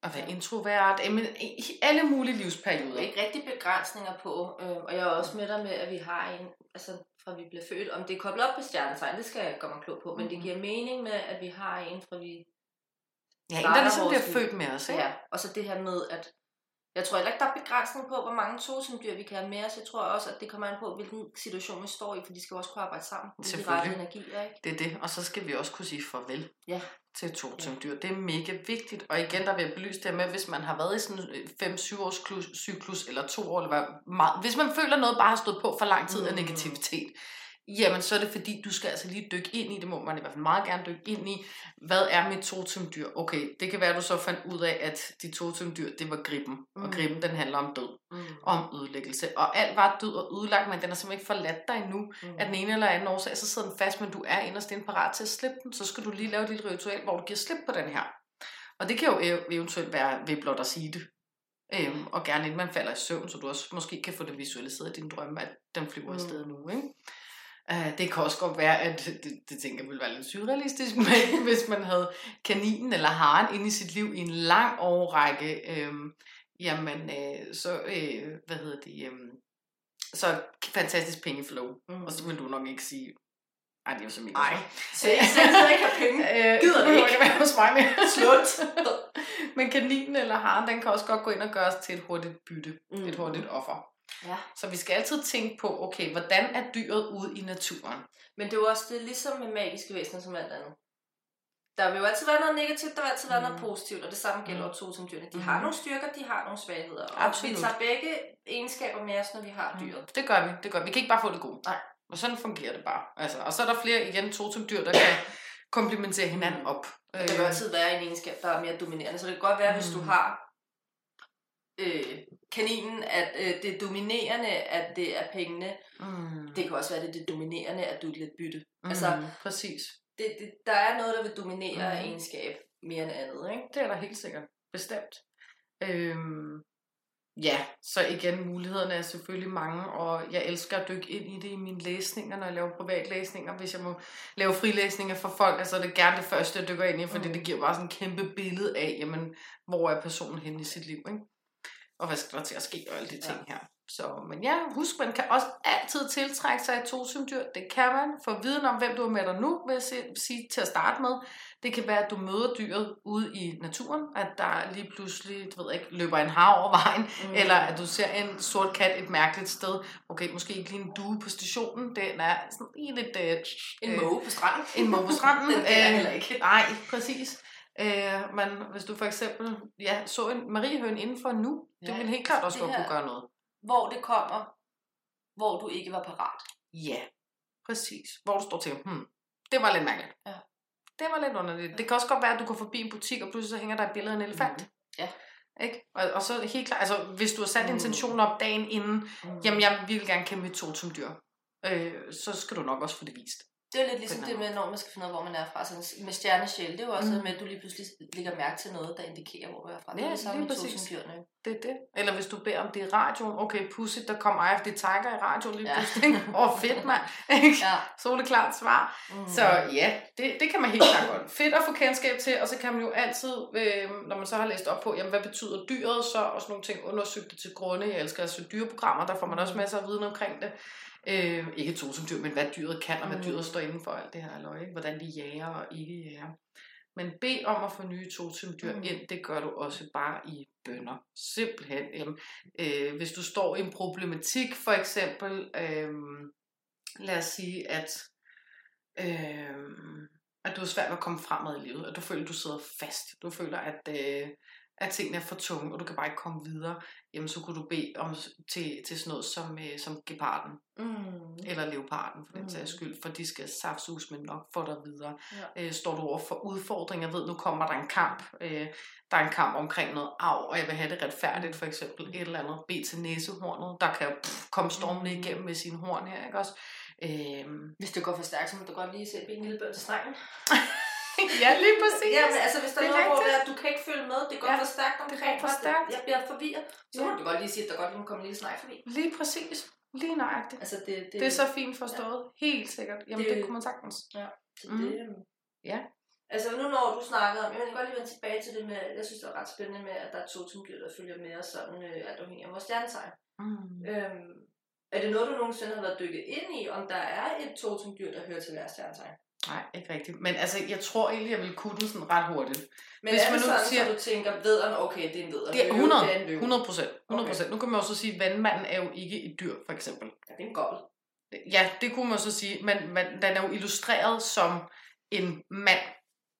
at være introvert, jamen, i alle mulige livsperioder. Der er ikke rigtig begrænsninger på, øh, og jeg er også med dig med, at vi har en, altså fra vi bliver født, om det er koblet op på stjernetegn, det skal jeg gøre mig klog på, men det Mhm. giver mening med, at vi har en fra vi Ja, en, der ligesom bliver liv. født med os, ikke? Ja, og så det her med, at jeg tror heller ikke, der er begrænsning på, hvor mange totemdyr vi kan have med os. Jeg tror også, at det kommer an på, hvilken situation vi står i, for de skal jo også kunne arbejde sammen. Det er de rette energier, ikke? Det er det, og så skal vi også kunne sige farvel Ja. Til totemdyr. Det er mega vigtigt, og igen der vil jeg belyse det med, hvis man har været i sådan en 5-7 års klus- cyklus, eller to år, eller hvad, meget, hvis man føler noget bare har stået på for lang tid af Mm. negativitet, jamen så er det fordi, du skal altså lige dykke ind i, det må man i hvert fald meget gerne dykke ind i, hvad er mit totemdyr? Okay, det kan være, at du så fandt ud af, at dit totemdyr, det var griben, mm. og griben, den handler om død, Mm. om ødelæggelse, og alt var død og ødelagt, men den er simpelthen ikke forladt dig endnu, Mm. af den ene eller anden årsag, så sidder den fast, men du er inderst inde parat til at slippe den, så skal du lige lave lille ritual, hvor du giver slip på den her. Og det kan jo ev- eventuelt være ved blot at sige det. Øhm, og gerne inden man falder i søvn, så du også måske kan få det visualiseret i dine drømme, at den flyver Mm. afsted nu. Ikke? Uh, det kan også godt være, at det, det tænker jeg ville være lidt surrealistisk, men hvis man havde kaninen eller haren inde i sit liv i en lang årrække, øhm, jamen øh, så, øh, hvad hedder det, øhm, så fantastisk pengeflow. Mm. Og så vil du nok ikke sige, ej, det er jo så mega Nej. sjovt." Så jeg selv ikke har penge. Øh, Gider det ikke. være hos mig mere. Slut. Men kaninen eller haren, den kan også godt gå ind og gøre os til et hurtigt bytte. Mm. Et hurtigt offer. Ja. Så vi skal altid tænke på, okay, hvordan er dyret ude i naturen? Men det er jo også det, ligesom med magiske væsener som alt andet. Der vil jo altid være noget negativt, der vil altid være noget Mm. positivt, og det samme gælder Mm. mm. totemdyrene. De Mm. har nogle styrker, de har nogle svagheder. Og Absolut. vi tager begge egenskaber med os, når vi har dyret. Det gør vi, det gør vi. Vi kan ikke bare få det gode. Nej. Og sådan fungerer det bare. Altså, og så er der flere igen totemdyr, der kan komplementere hinanden op. Der vil Øh, altid være en egenskab, der er mere dominerende. Så det kan godt være, hvis du Mm. har øh, kaninen, at øh, det dominerende, at det er pengene. mm, Det kan også være, at det er det dominerende, at du er et lidt bytte. mm, altså- præcis. Det, det, der er noget, der vil dominere mm. egenskab mere end andet. Ikke? Det er der helt sikkert. Bestemt. Øhm, ja, så igen, mulighederne er selvfølgelig mange, og jeg elsker at dykke ind i det i mine læsninger, når jeg laver privatlæsninger. Hvis jeg må lave frilæsninger for folk, altså er det gerne det første, jeg dykker ind i, fordi Mm. det giver bare sådan en kæmpe billede af, jamen, hvor er personen henne i sit liv, ikke? Og hvad skal der til at ske, og alle de ting her. Så, men ja, husk, man kan også altid tiltrække sig et totemdyr. Det kan man. Få viden om, hvem du er med dig nu, vil jeg sige til at starte med. Det kan være, at du møder dyret ude i naturen, at der lige pludselig, du ved ikke, løber en har over vejen, mm. eller at du ser en sort kat et mærkeligt sted. Okay, måske ikke lige en due på stationen, den er sådan lige lidt... Øh, En øh, måge på stranden. En måge på stranden. Den øh, heller ikke. Nej, præcis. Øh, men hvis du for eksempel ja, så en mariehøn inden for nu, det Ja, ville helt klart også det godt kunne gøre noget. Hvor det kommer, hvor du ikke var parat. Ja, præcis. Hvor du står til, hmm, det var lidt mærkeligt. Ja. Det var lidt underligt. Det kan også godt være, at du går forbi en butik, og pludselig så hænger der et billede af en elefant. Mhm. Ja. Ikke? Og, og så det helt klart, altså hvis du har sat Mm. intention op dagen inden, Mm. jamen jeg vil gerne kæmpe mit totemdyr, øh, så skal du nok også få det vist. Det er lidt ligesom det med, når man skal finde ud af, hvor man er fra. Så med stjernesjæl, det er jo også Mm. med, at du lige pludselig lægger mærke til noget, der indikerer, hvor du er fra. Det Ja, er det samme lige med. Det er det. Eller hvis du beder om det i radioen, okay, pudsigt, der kom Eye of the Tiger i radioen lige Ja. pludselig. Åh, oh, fedt mand. Ja. Soleklart svar. Mm. Så ja, det, det kan man helt klart godt. Fedt at få kendskab til, og så kan man jo altid, øh, når man så har læst op på, jamen, hvad betyder dyret så, og sådan nogle ting, undersøge det til grunde. Jeg elsker altså dyreprogrammer, der får man også masser af viden omkring det. Øh, ikke to som dyr, men hvad dyret kan, og hvad Mm. dyret står inden for alt det her, ikke? hvordan de jager og ikke jager. Men bed om at få nye totemdyr mm. ind, det gør du også bare i bønder. Simpelthen. Jamen, øh, hvis du står i en problematik, for eksempel, øh, lad os sige, at øh, at du er svært ved at komme fremad i livet, at du føler, at du sidder fast. Du føler, at, øh, at tingene er for tunge, og du kan bare ikke komme videre, jamen så kunne du bede om til, til sådan noget som, øh, som geparden, Mm. eller leoparden for den Mm. sags skyld, for de skal saftsus med nok få dig videre. Ja. Øh, står du over for udfordringer, ved nu kommer der en kamp, øh, der er en kamp omkring noget af, og jeg vil have det retfærdigt, for eksempel et eller andet, bed til næsehornet, der kan pff, komme stormende Mm. igennem med sine horn her, ikke også? Øhm, Hvis det går for stærkt, så må du godt lige sætte en lille bøn til strengen. ja, lige præcis. Ja, men altså hvis der Det er noget, hvor det er, du kan ikke følge med, det går Ja, for stærkt omkring for mig, stærkt. jeg bliver forvirret, så må Ja. du godt lige sige, at der godt lige må komme en lille snej forbi. Lige præcis. Lige nøjagtigt. Altså det, det, Det er så fint forstået. Helt sikkert. Jamen, det, Det- det kunne man sagtens. det, Mhm. det, øhm, Ja. Altså nu når du snakkede om, jeg vil godt lige vende tilbage til det med, jeg synes det er ret spændende med, at der er to dyr, der følger med os sådan, øh, alt afhængig af vores stjernetegn. Mm. Øhm, er det noget, du nogensinde har været dykket ind i, om der er et totemdyr, der hører til hver stjernetegn? Nej, ikke rigtigt. Men altså, jeg tror egentlig, jeg vil kunne den sådan ret hurtigt. Men Hvis er man nu sådan, siger- så du tænker, vederen, okay, det er en veder. Det er løve, 100, det er en løve. 100 procent. 100 procent. Nu kan man også sige, at vandmanden er jo ikke et dyr, for eksempel. Ja, det er en gobbel. Ja, det kunne man så sige, men, men den er jo illustreret som en mand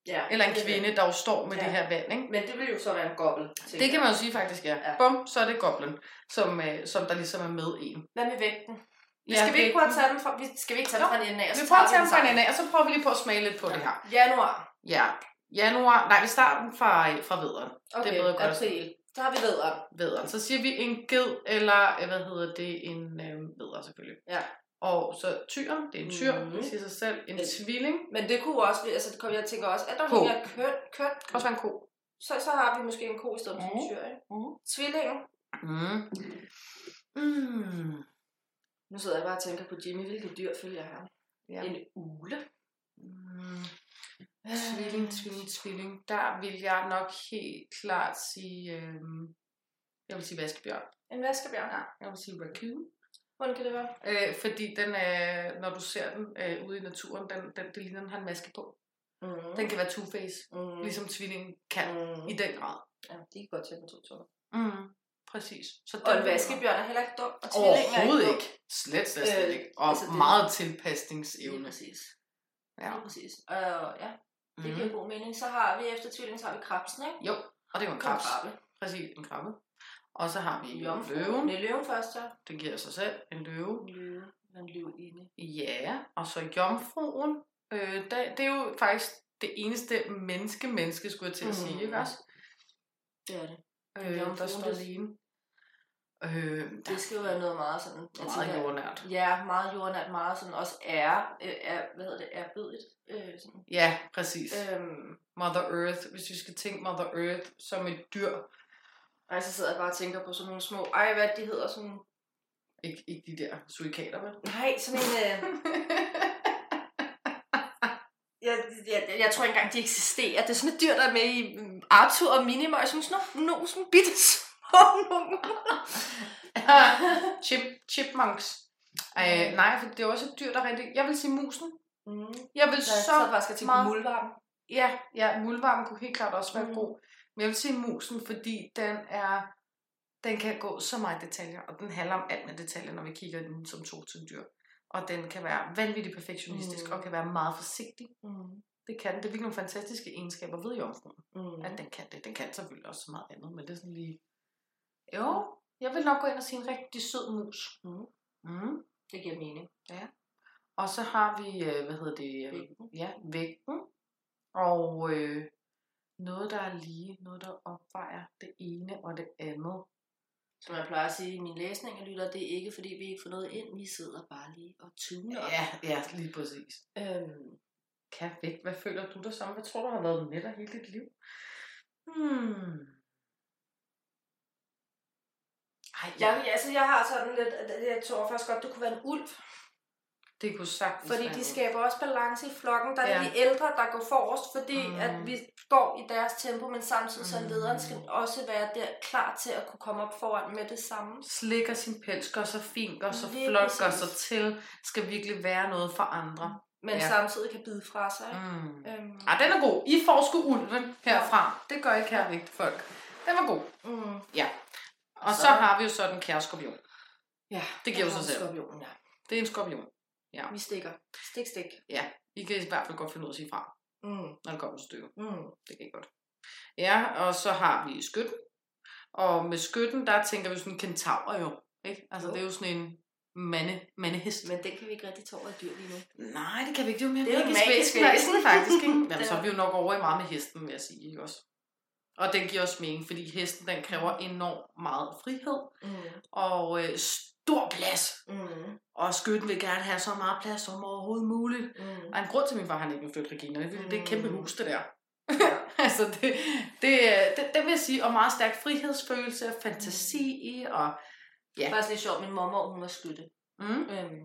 Ja, eller en kvinde, der jo står med Ja. det her vand. Ikke? Men det vil jo så være en gobbel. Det kan man jo sige faktisk, ja. Ja. Bum, så er det goblen, som, øh, som der ligesom er med i. Hvad med vægten? Ja, skal vi ikke prøve at tage den fra, vi, skal vi ikke tage den fra en ende af? Vi prøver at tage den fra en ende af, og så prøver vi lige på at smage lidt på det her. Januar. Ja, januar, nej, vi starter den fra, fra vederen. Okay, det er godt. april. Så har vi vederen. Vederen. Så siger vi en ged, eller øh, hvad hedder det, en øh, veder selvfølgelig. Ja. Og så tyren, det er en tyr, Mhm. det siger sig selv. En Men- tvilling, Men det kunne også, være- altså det kommer jeg tænker også, at der Ko. er køn, køn, også en ko. så, så har vi måske en ko i stedet for en Mhm. tyr, ikke? Mhm. Tvillingen. Mm. Mm. Nu sidder jeg bare og tænker på Jimmy, hvilket dyr følger han? Ja. En ule. Mm. Tvilling, tvilling, tvilling. Der vil jeg nok helt klart sige, øh, jeg vil sige vaskebjørn. En vaskebjørn. Ja, jeg vil sige raccoon. Hvordan kan det være? Øh, fordi den er, når du ser den øh, ude i naturen, den, den, det ligner, den har en maske på. Mm. Den kan være two-face, mm. ligesom tvillingen kan mm. i den grad. Ja, de kan godt tage på to tunger. Mm, præcis. Så Og den en vaskebjørn er heller ikke dum. Og er Overhovedet dum. ikke. Slet, slet, slet Øh, ikke. Og altså, det- meget Lige tilpasningsevne. præcis. Ja. Lige præcis. Øh, ja, det giver Mm. god mening. Så har vi efter tvillingen, så har vi krabsen, ikke? Jo, og det er jo en krabs. krabbe. Præcis, en krabbe. Og så har vi Jomfru. løven. Det er løven først, så. Den giver sig selv en løve. En løve. En løve inde. Ja, og så jomfruen. Øh, der, det er jo faktisk det eneste menneske-menneske, skulle jeg til at sige, Mm. ikke også? Det er det. Øh, der Jomfruen, står alene. Øh, der Det skal jo være noget meget sådan... jeg er meget tænker- jordnært. Ja, meget jordnært, meget sådan også ære, øh, er, hvad hedder det, ærbødigt. Øh, sådan. Ja, præcis. Øhm, Mother Earth, hvis vi skal tænke Mother Earth som et dyr. ej, så sidder jeg bare og tænker på sådan nogle små, ej, hvad de hedder, sådan, Ikke, ikke de der surikater, vel? nej, sådan en, øh, jeg, jeg, jeg, jeg tror ikke engang, de eksisterer. Det er sådan et dyr, der er med i mm, Arthur og Minimøj, sådan sådan nogle sådan bitte små nogle. Chip, chipmunks. Øh, nej, for det er også et dyr, der er rigtig... Jeg vil sige musen. Mm. Jeg vil Så, så... faktisk at tænke meget- muldvarpen. Ja, ja, muldvarpen kunne helt klart også være Mhm. god. Men jeg vil sige musen, fordi den er... Den kan gå så meget detaljer, og den handler om alt med detaljer, når vi kigger den som to til dyr. Og den kan være vanvittigt perfektionistisk, Mhm. og kan være meget forsigtig. Mm. Det kan. Det er virkelig nogle fantastiske egenskaber ved jomfruen, Mm. at den kan det. Den kan selvfølgelig også så meget andet, men det er sådan lige... Jo, jeg vil nok gå ind og sige en rigtig sød mus. Mm. Mm. Det giver mening. Og så har vi, øh, hvad hedder det? øh, Vægten. Ja, vægten. Og øh, noget, der er lige, noget, der opvejer det ene og det andet. Som jeg plejer at sige i min læsning, jeg lytter, det er ikke, fordi vi ikke får noget ind, vi sidder bare lige og tuner. Ja, ja, lige præcis. Øhm, Kan vægt. Hvad føler du dig som? Hvad tror du har været med dig hele dit liv? Hmm. Ej, ja, jeg, altså, jeg har sådan lidt, jeg tror faktisk godt, du kunne være en ulv. Det kunne sagtens Fordi de skaber også balance i flokken. Der er Ja. ja. de ældre, der går forrest, fordi Mm. at vi går i deres tempo, men samtidig så Mm. lederen skal også være der klar til at kunne komme op foran med det samme. Slikker sin pels, gør sig fint, gør sig Lige flot, gør præcis. sig til. Skal virkelig være noget for andre. Men Ja. ja. samtidig kan bide fra sig. Mm. Øhm, Ah, den er god. I får sgu ulven herfra. Det gør ikke her vigtigt folk. Den var god. mm. Og så, Så- har vi jo så den kære skorpion. Ja, Det giver jo sig selv. Skorpionen, ja. Det er en skorpion. Ja. Vi stikker. Stik, stik. Ja, I kan i hvert fald godt finde ud af at sige fra, Mm. når det kommer til stykket. Mm. Det kan I godt. Ja, og så har vi skytten. Og med skytten, der tænker vi sådan en kentaur jo. Ikke? Altså, Jo. det er jo sådan en mande, mandehest. Men den kan vi ikke rigtig tage over dyr lige nu. Nej, det kan vi ikke. Det er jo mere Det er magisk magisk væsen, faktisk. Ikke? Jamen, så er- vi jo nok over i meget med hesten, vil jeg sige. Ikke også? Og den giver også mening, fordi hesten den kræver enormt meget frihed Mm. og øh, stor plads. Mm. Og skytten vil gerne have så meget plads som overhovedet muligt. Mm. Og en grund til, at min far han ikke vil flytte Regina, det er, det er et kæmpe Mm. hus, det der. Ja. altså, det, det, det, det vil jeg sige, og meget stærk frihedsfølelse og fantasi og Det er faktisk lidt sjovt. Min mormor, hun var skytte. mm, Øhm,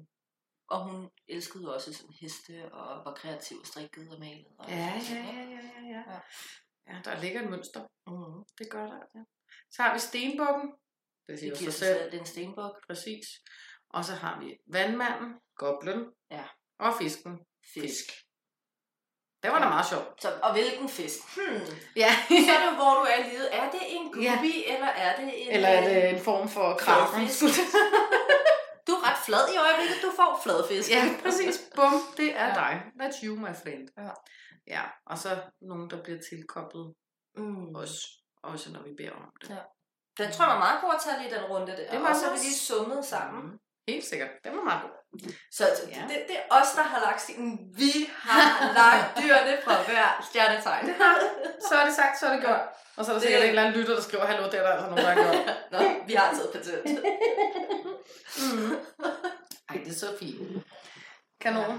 og hun elskede også sådan heste og var kreativ og strikkede og malede. Og ja, ja, ja, ja, ja, ja. Ja. Ja, der ligger et mønster. Mm. Det gør der, ja. Så har vi stenbukken. Det siger Det giver sig selv. selv, det er en stenbuk. Præcis. Og så har vi vandmanden, goblen Ja. og fisken. Fisk. Det var da meget sjovt. Så, og hvilken fisk? Hmm. Ja. Så er det hvor du er i livet. Er det en gubi, ja. eller er det en... Eller er det en form for? Fladfisk? Du er ret flad i øjeblikket. Du får fladfisk. ja, præcis. Bum, det er Ja. dig. That's you, my friend. Ja. Ja, og så nogen, der bliver tilkoblet Mm. os, også når vi beder om det. Ja. Den tror jeg var meget god at tage lige den runde der. Det var og så vi lige summet sammen. Mm. Helt sikkert. Det var meget godt. Så så Ja. det, det er os, der har lagt stilen. Vi har lagt dyrene fra hver stjernetegn. Så er det sagt, så er det gjort. Og så er der Det- sikkert en eller anden lytter, der skriver, hallo, det er der altså nogen, der har gjort. Nå, vi har taget patent. Mm. Ej, det er så fint. Kanon. Ja.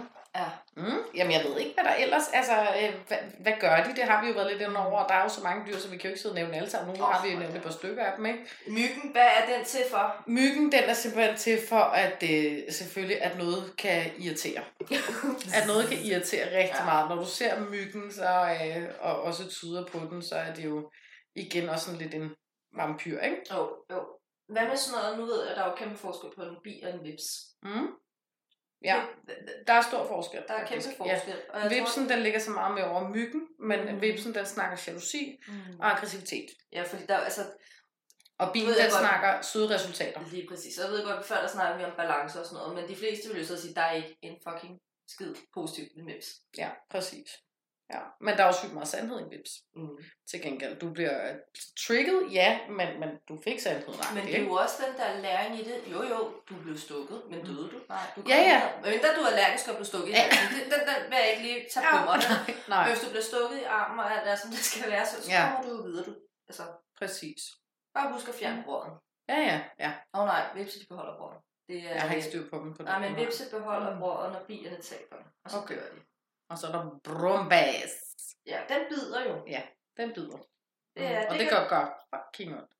Mm. Jamen, jeg ved ikke, hvad der ellers... Altså, øh, hvad, hvad gør de? Det har vi jo været lidt inde over. Der er jo så mange dyr, så vi kan jo ikke sidde og nævne alle sammen. Nu Åh, har vi jo ja. nævnt et par stykker af dem, ikke? Myggen, hvad er den til for? Myggen, den er simpelthen til for, at øh, selvfølgelig, at noget kan irritere. At noget kan irritere rigtig Ja. ja. meget. Når du ser myggen, så, øh, og også tyder på den, så er det jo igen også sådan lidt en vampyr, ikke? Jo, jo. Hvad med sådan noget? Nu ved jeg, at der er jo kæmpe forskel på en bi og en vips. Mm. Ja, der er stor forskel. Der er kæmpe faktisk. forskel. Og jeg Ja. Vipsen, den ligger så meget mere over myggen, men Mm. vipsen, den snakker jalousi mm. og aggressivitet. Ja, fordi der er altså Og bilen, den godt. snakker søde resultater. lige præcis. Jeg ved godt, før der snakker vi om balance og sådan noget, men de fleste vil jo så sige, at der er ikke en fucking skid positivt ved mips. Ja, præcis. Ja. Men der er også sygt meget sandhed i vips. Mm. Til gengæld, du bliver øh, trigget, ja, men, men du fik sandhed. Men det er jo også den der læring i det. Jo, jo, du blev stukket, men døde du? Nej, du Mm. Ja, ja. Men mindre du er allergisk og blev stukket i Ja. halsen. Den, den, den vil jeg ikke lige tage på mig. nej, nej, Hvis du bliver stukket i armen og alt er, som det skal være, så, så Ja. kommer du jo videre. Du. Altså, præcis. bare husk at fjerne brøden. Ja, ja, ja. Åh oh, nej, vipse de beholder brøden. Det er, Jeg har ikke styr på dem på den Nej, men vipse beholder Mm. brøden, når bierne taber den. Og så Okay. dør de. Og så er der brumbas. Ja, den bider jo. Den bider. Det er- og det det kan- gør godt. Fucking ondt.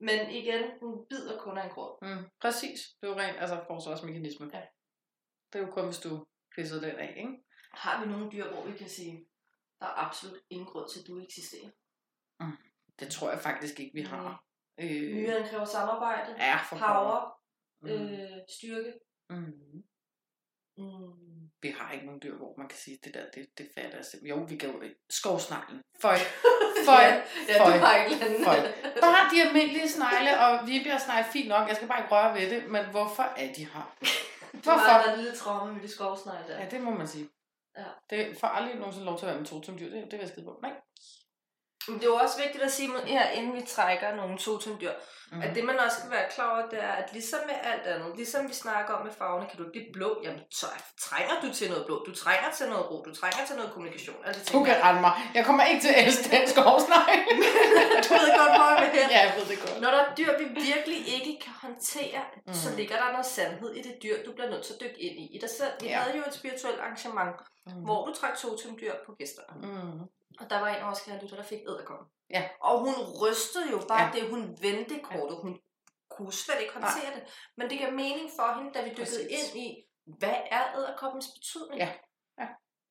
Men igen, den bider kun af en grund. Mm, præcis. Det er jo rent altså, forsvarsmekanisme. Ja. Det er jo kun, hvis du pisser den af, ikke? Har vi nogle dyr, hvor vi kan sige, der er absolut ingen grund til, at du eksisterer? Det tror jeg faktisk ikke, vi har. Øh, Myren kræver samarbejde, ja, for power, Mm. øh, styrke. Mm. Mm. Vi har ikke nogen dyr, hvor man kan sige, det der, det, det fatter jeg simpelthen. Jo, vi jo skovsneglen. Føj. Føj. Ja, du Føj. Føj. Bare de almindelige snegle, og vibjergsnegle er fint nok. Jeg skal bare ikke røre ved det. Men hvorfor er de her? Hvorfor? der et lille traume med de skovsnegle der. Ja, det må man sige. Ja. Det får aldrig nogensinde lov til at være med totemdyr. Det, det vil jeg skide på. Nej. Men det er jo også vigtigt at sige her, inden vi trækker nogle totemdyr, Mm. at det man også skal være klar over, det er, at ligesom med alt andet, ligesom vi snakker om med farverne, kan du ikke blive blå, jamen så trænger du til noget blå, du trænger til noget ro, du trænger til noget kommunikation. Altså, Du kan rende mig. Jeg kommer ikke til at elske den skovsnegle. du ved godt, hvor jeg vil hen. ja, jeg ved det godt. Når der er dyr, vi virkelig ikke kan håndtere, mm. så ligger der noget sandhed i det dyr, du bliver nødt til at dykke ind i. I dig selv. Vi Ja. havde jo et spirituelt arrangement, Mm. hvor du trak totemdyr på gæster. Mm. Og der var en af vores kære lytter, der fik æderkoppen. Ja. Og hun rystede jo bare Ja. det, hun vendte kortet. Hun kunne slet ikke håndtere det. Men det gav mening for hende, da vi dykkede Præcis. ind i, hvad er æderkoppens betydning? Ja. Ja.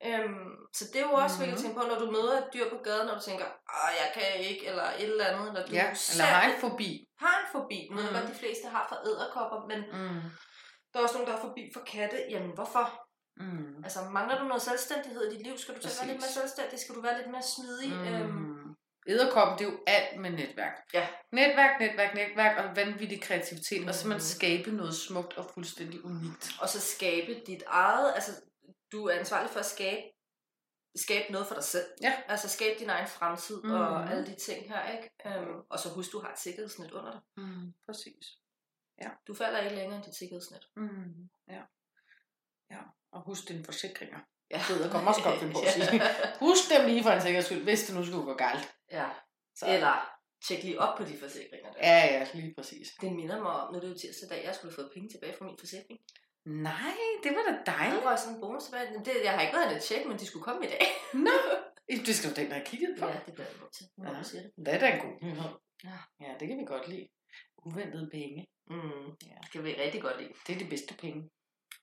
Øhm, så det er jo også mm-hmm. vigtigt at tænke på, når du møder et dyr på gaden, og du tænker, Åh, jeg kan ikke, eller et eller andet, eller du Ja, eller har en fobi. har en fobi. Mhm. godt, de fleste har for æderkopper, men Mm. der er også nogen, der har fobi for katte. Jamen, hvorfor? Mm. Altså, mangler du noget selvstændighed i dit liv? Skal du til at være lidt mere selvstændig? Skal du være lidt mere smidig? Øhm, Mm. Æderkoppen, det er jo alt med netværk. Ja. Netværk, netværk, netværk og vanvittig kreativitet. Og simpelthen Mhm. skabe noget smukt og fuldstændig unikt. og så skabe dit eget, altså du er ansvarlig for at skabe skabe noget for dig selv. Ja. Altså skabe din egen fremtid mm. Og alle de ting her, ikke? Um, og så husk, du har et sikkerhedsnet under dig. Mm, præcis. Du falder ikke længere end dit sikkerhedsnet. Mm, ja. ja. Og husk dine forsikringer. Ja. Det ved jeg godt, også godt finde på at sige. Husk dem lige for en sikkerheds skyld, hvis det nu skulle gå galt. ja. Så. Eller tjek lige op på de forsikringer der. Ja, ja, lige præcis. Det minder mig om, nu er det jo tirsdag dag, jeg skulle have fået penge tilbage fra min forsikring. Nej, det var da Der dejligt. var sådan en bonus tilbage. Det, jeg har ikke været at tjekke, men de skulle komme i dag. Nå, det skal du da have kigget på. Ja, det bliver jeg nødt til. Nu, Ja. ja. siger det. Det er da en god nyhed. Ja. ja, det kan vi godt lide. Uventede penge. Mm. Ja. Det kan vi rigtig godt lide. Det er de bedste penge.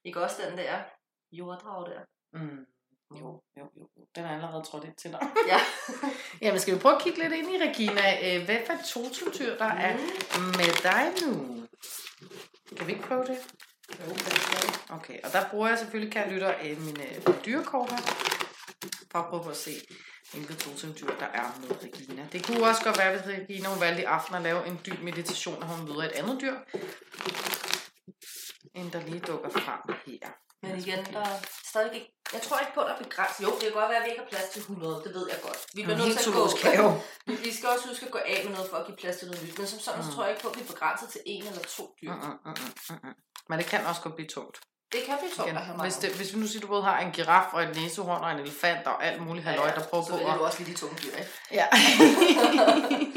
Ikke også den der jorddrag der? Mm. Jo, jo, jo. Den er allerede trådt ind til dig. Ja. Jamen, skal vi prøve at kigge lidt ind i, Regina? Øh, Hvad for et totemdyr, der er med dig nu? Kan vi ikke prøve det? Jo, det. Okay, og der bruger jeg selvfølgelig, kan jeg lytte, øh, mine dyrekort her, for at prøve at se, hvilket totemdyr der er med Regina. Det kunne også godt være, hvis Regina hun valgte i aften at lave en dyb meditation, og hun møder et andet dyr, end der lige dukker frem her. Men igen, der er stadig ikke... Jeg tror ikke på, at der er begrænset. Jo, det kan godt være, at vi ikke har plads til 100. Det ved jeg godt. Vi bliver nødt til at gå... Vi, vi skal også huske at gå af med noget for at give plads til noget nyt. Men som sådan, så Mm. tror jeg ikke på, at vi er begrænset til en eller to dyr. Mm, mm, mm, mm, mm. Men det kan også godt blive tungt. Det kan blive tungt at have Hvis, det, hvis vi nu siger, du både har en giraf og en næsehorn og en elefant og alt muligt halløj, der prøver så på vælger at... du også lige de tunge dyr, ikke? Ja.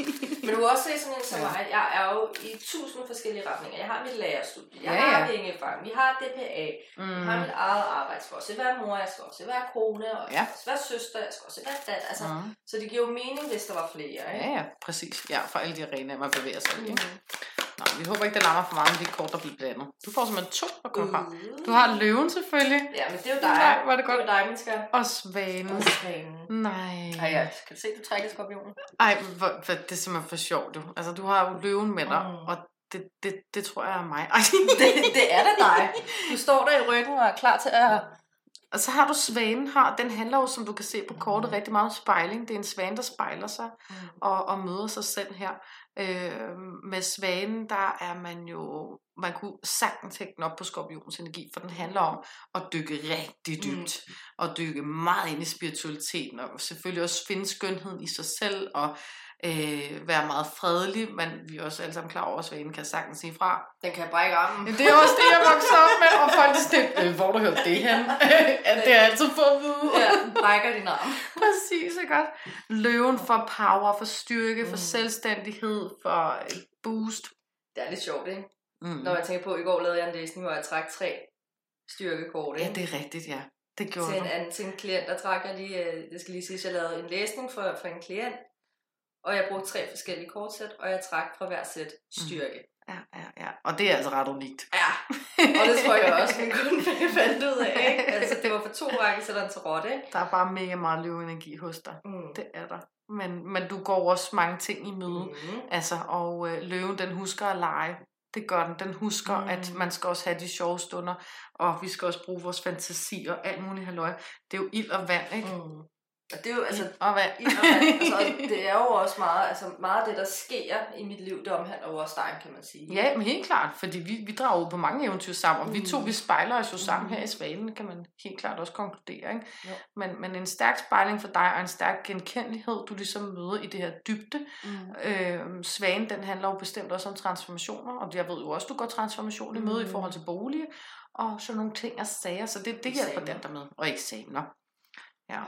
Men du kan også se sådan en som Ja. mig. Jeg er jo i tusind forskellige retninger. Jeg har mit lærerstudie. Jeg Ja, har ja. pengefang. Vi har DPA. Jeg har mm. mit eget arbejde. Jeg skal også være mor. Jeg skal også være kone. Og jeg Ja. skal også være søster. Jeg skal også være datter. Altså, Mm. Så det giver jo mening, hvis der var flere. Ikke? Ja, ja, præcis. Ja, for alle de arenaer, man bevæger sig i. Mm. Nå, vi håber ikke, det larmer for meget med de kort, der bliver blandet. Du får simpelthen to at komme frem. Uh. Du har løven selvfølgelig, Ja, men det er jo dig. Nej, er det godt. Det er dig, min skær. og svanen. Og svanen. Nej. Ej, ja. Kan du se, du trækker skorpionen? Ej, hvor, hvor, det er simpelthen for sjovt, du. Altså, du har jo løven med dig, Mm. og det, det, det tror jeg er mig. Ej. Det, det er da dig. Du står der i ryggen og er klar til at... Og så har du svanen her. Den handler jo, som du kan se på kortet, rigtig meget om spejling. Det er en svane, der spejler sig og, og møder sig selv her. Øh, med svanen, der er man jo, man kunne sagtens hægte den op på skorpionens energi, for den handler om at dykke rigtig dybt, mm. og dykke meget ind i spiritualiteten, og selvfølgelig også finde skønheden i sig selv, og øh, være meget fredelig, men vi er også alle sammen klar over, at svanen kan sagtens sige fra. Den kan brække armen. Men det er også det, jeg voksede op med, og folk er øh, hvor du hørt det hen? at det er altid for at vide. Ja, den brækker din arm. Præcis, ikke godt? Løven for power, for styrke, for Mm. selvstændighed, for et boost. Det er lidt sjovt, ikke? Mm. Når jeg tænker på, at i går lavede jeg en læsning, hvor jeg trak tre styrkekort, Ja, ikke? det er rigtigt, ja. Det gjorde til en anden til en klient, der trak jeg lige, øh, det skal lige sige, at jeg lavede en læsning for, for en klient, og jeg brugte tre forskellige kortsæt, og jeg trak fra hver sæt styrke. Ja, ja, ja. Og det er altså ret unikt. Ja, og det tror jeg også, min kunde fandt ud af, ikke? Altså, det var for to rækkesætter til rotte, ikke? Der er bare mega meget løveenergi hos dig. Mm. Det er der. Men, men du går også mange ting i møde. Mm. Altså, og øh, løven, den husker at lege. Det gør den. Den husker, mm. Mm. at man skal også have de sjove stunder, og vi skal også bruge vores fantasi og alt muligt halløj. Det er jo ild og vand, ikke? Mm. Og det er jo, altså, og vand. ild og vand. altså, det er jo også meget, altså meget af det, der sker i mit liv, det omhandler jo også dig, kan man sige. Ja, men helt klart, fordi vi, vi drager ud på mange eventyr sammen, og vi to, Mm. vi spejler os jo sammen Mm. her i Svanen, kan man helt klart også konkludere. Ikke? Jo. Men, men en stærk spejling for dig, og en stærk genkendelighed, du ligesom møder i det her dybde. Mm. Øh, Svanen, den handler jo bestemt også om transformationer, og jeg ved jo også, du går transformation i møde i Mm. forhold til bolig, og sådan nogle ting og sager, så det, det hjælper den der med, og eksamener. Ja. Ja.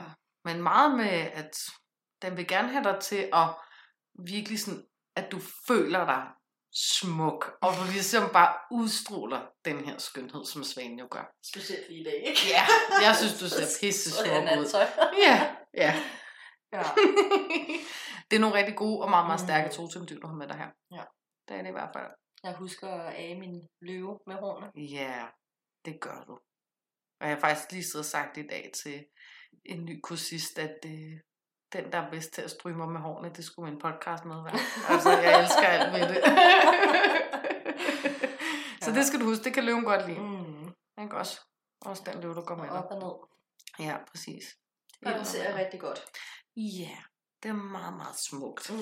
Men meget med, at den vil gerne have dig til at virkelig sådan, at du føler dig smuk, og du ligesom bare udstråler den her skønhed, som Svanen jo gør. Specielt lige i dag, ikke? Ja, jeg synes, du ser pisse smuk ud. Ja, ja. Ja. det er nogle rigtig gode og meget, meget stærke Mm. totemdyr, du har med dig her. Ja. Det er det i hvert fald. Jeg husker at age min løve med hornet. Ja, det gør du. Og jeg har faktisk lige siddet og sagt i dag til en ny kursist, at øh, den, der er bedst til at stryge mig med hårene, det skulle min podcast med være. Altså, jeg elsker alt ved det. Så Ja. det skal du huske, det kan løven godt lide. Mm. Den kan også, også den løve, der går med op og ned. Ja, præcis. Det balancerer rigtig godt. Ja, Det er meget, meget smukt. Mm.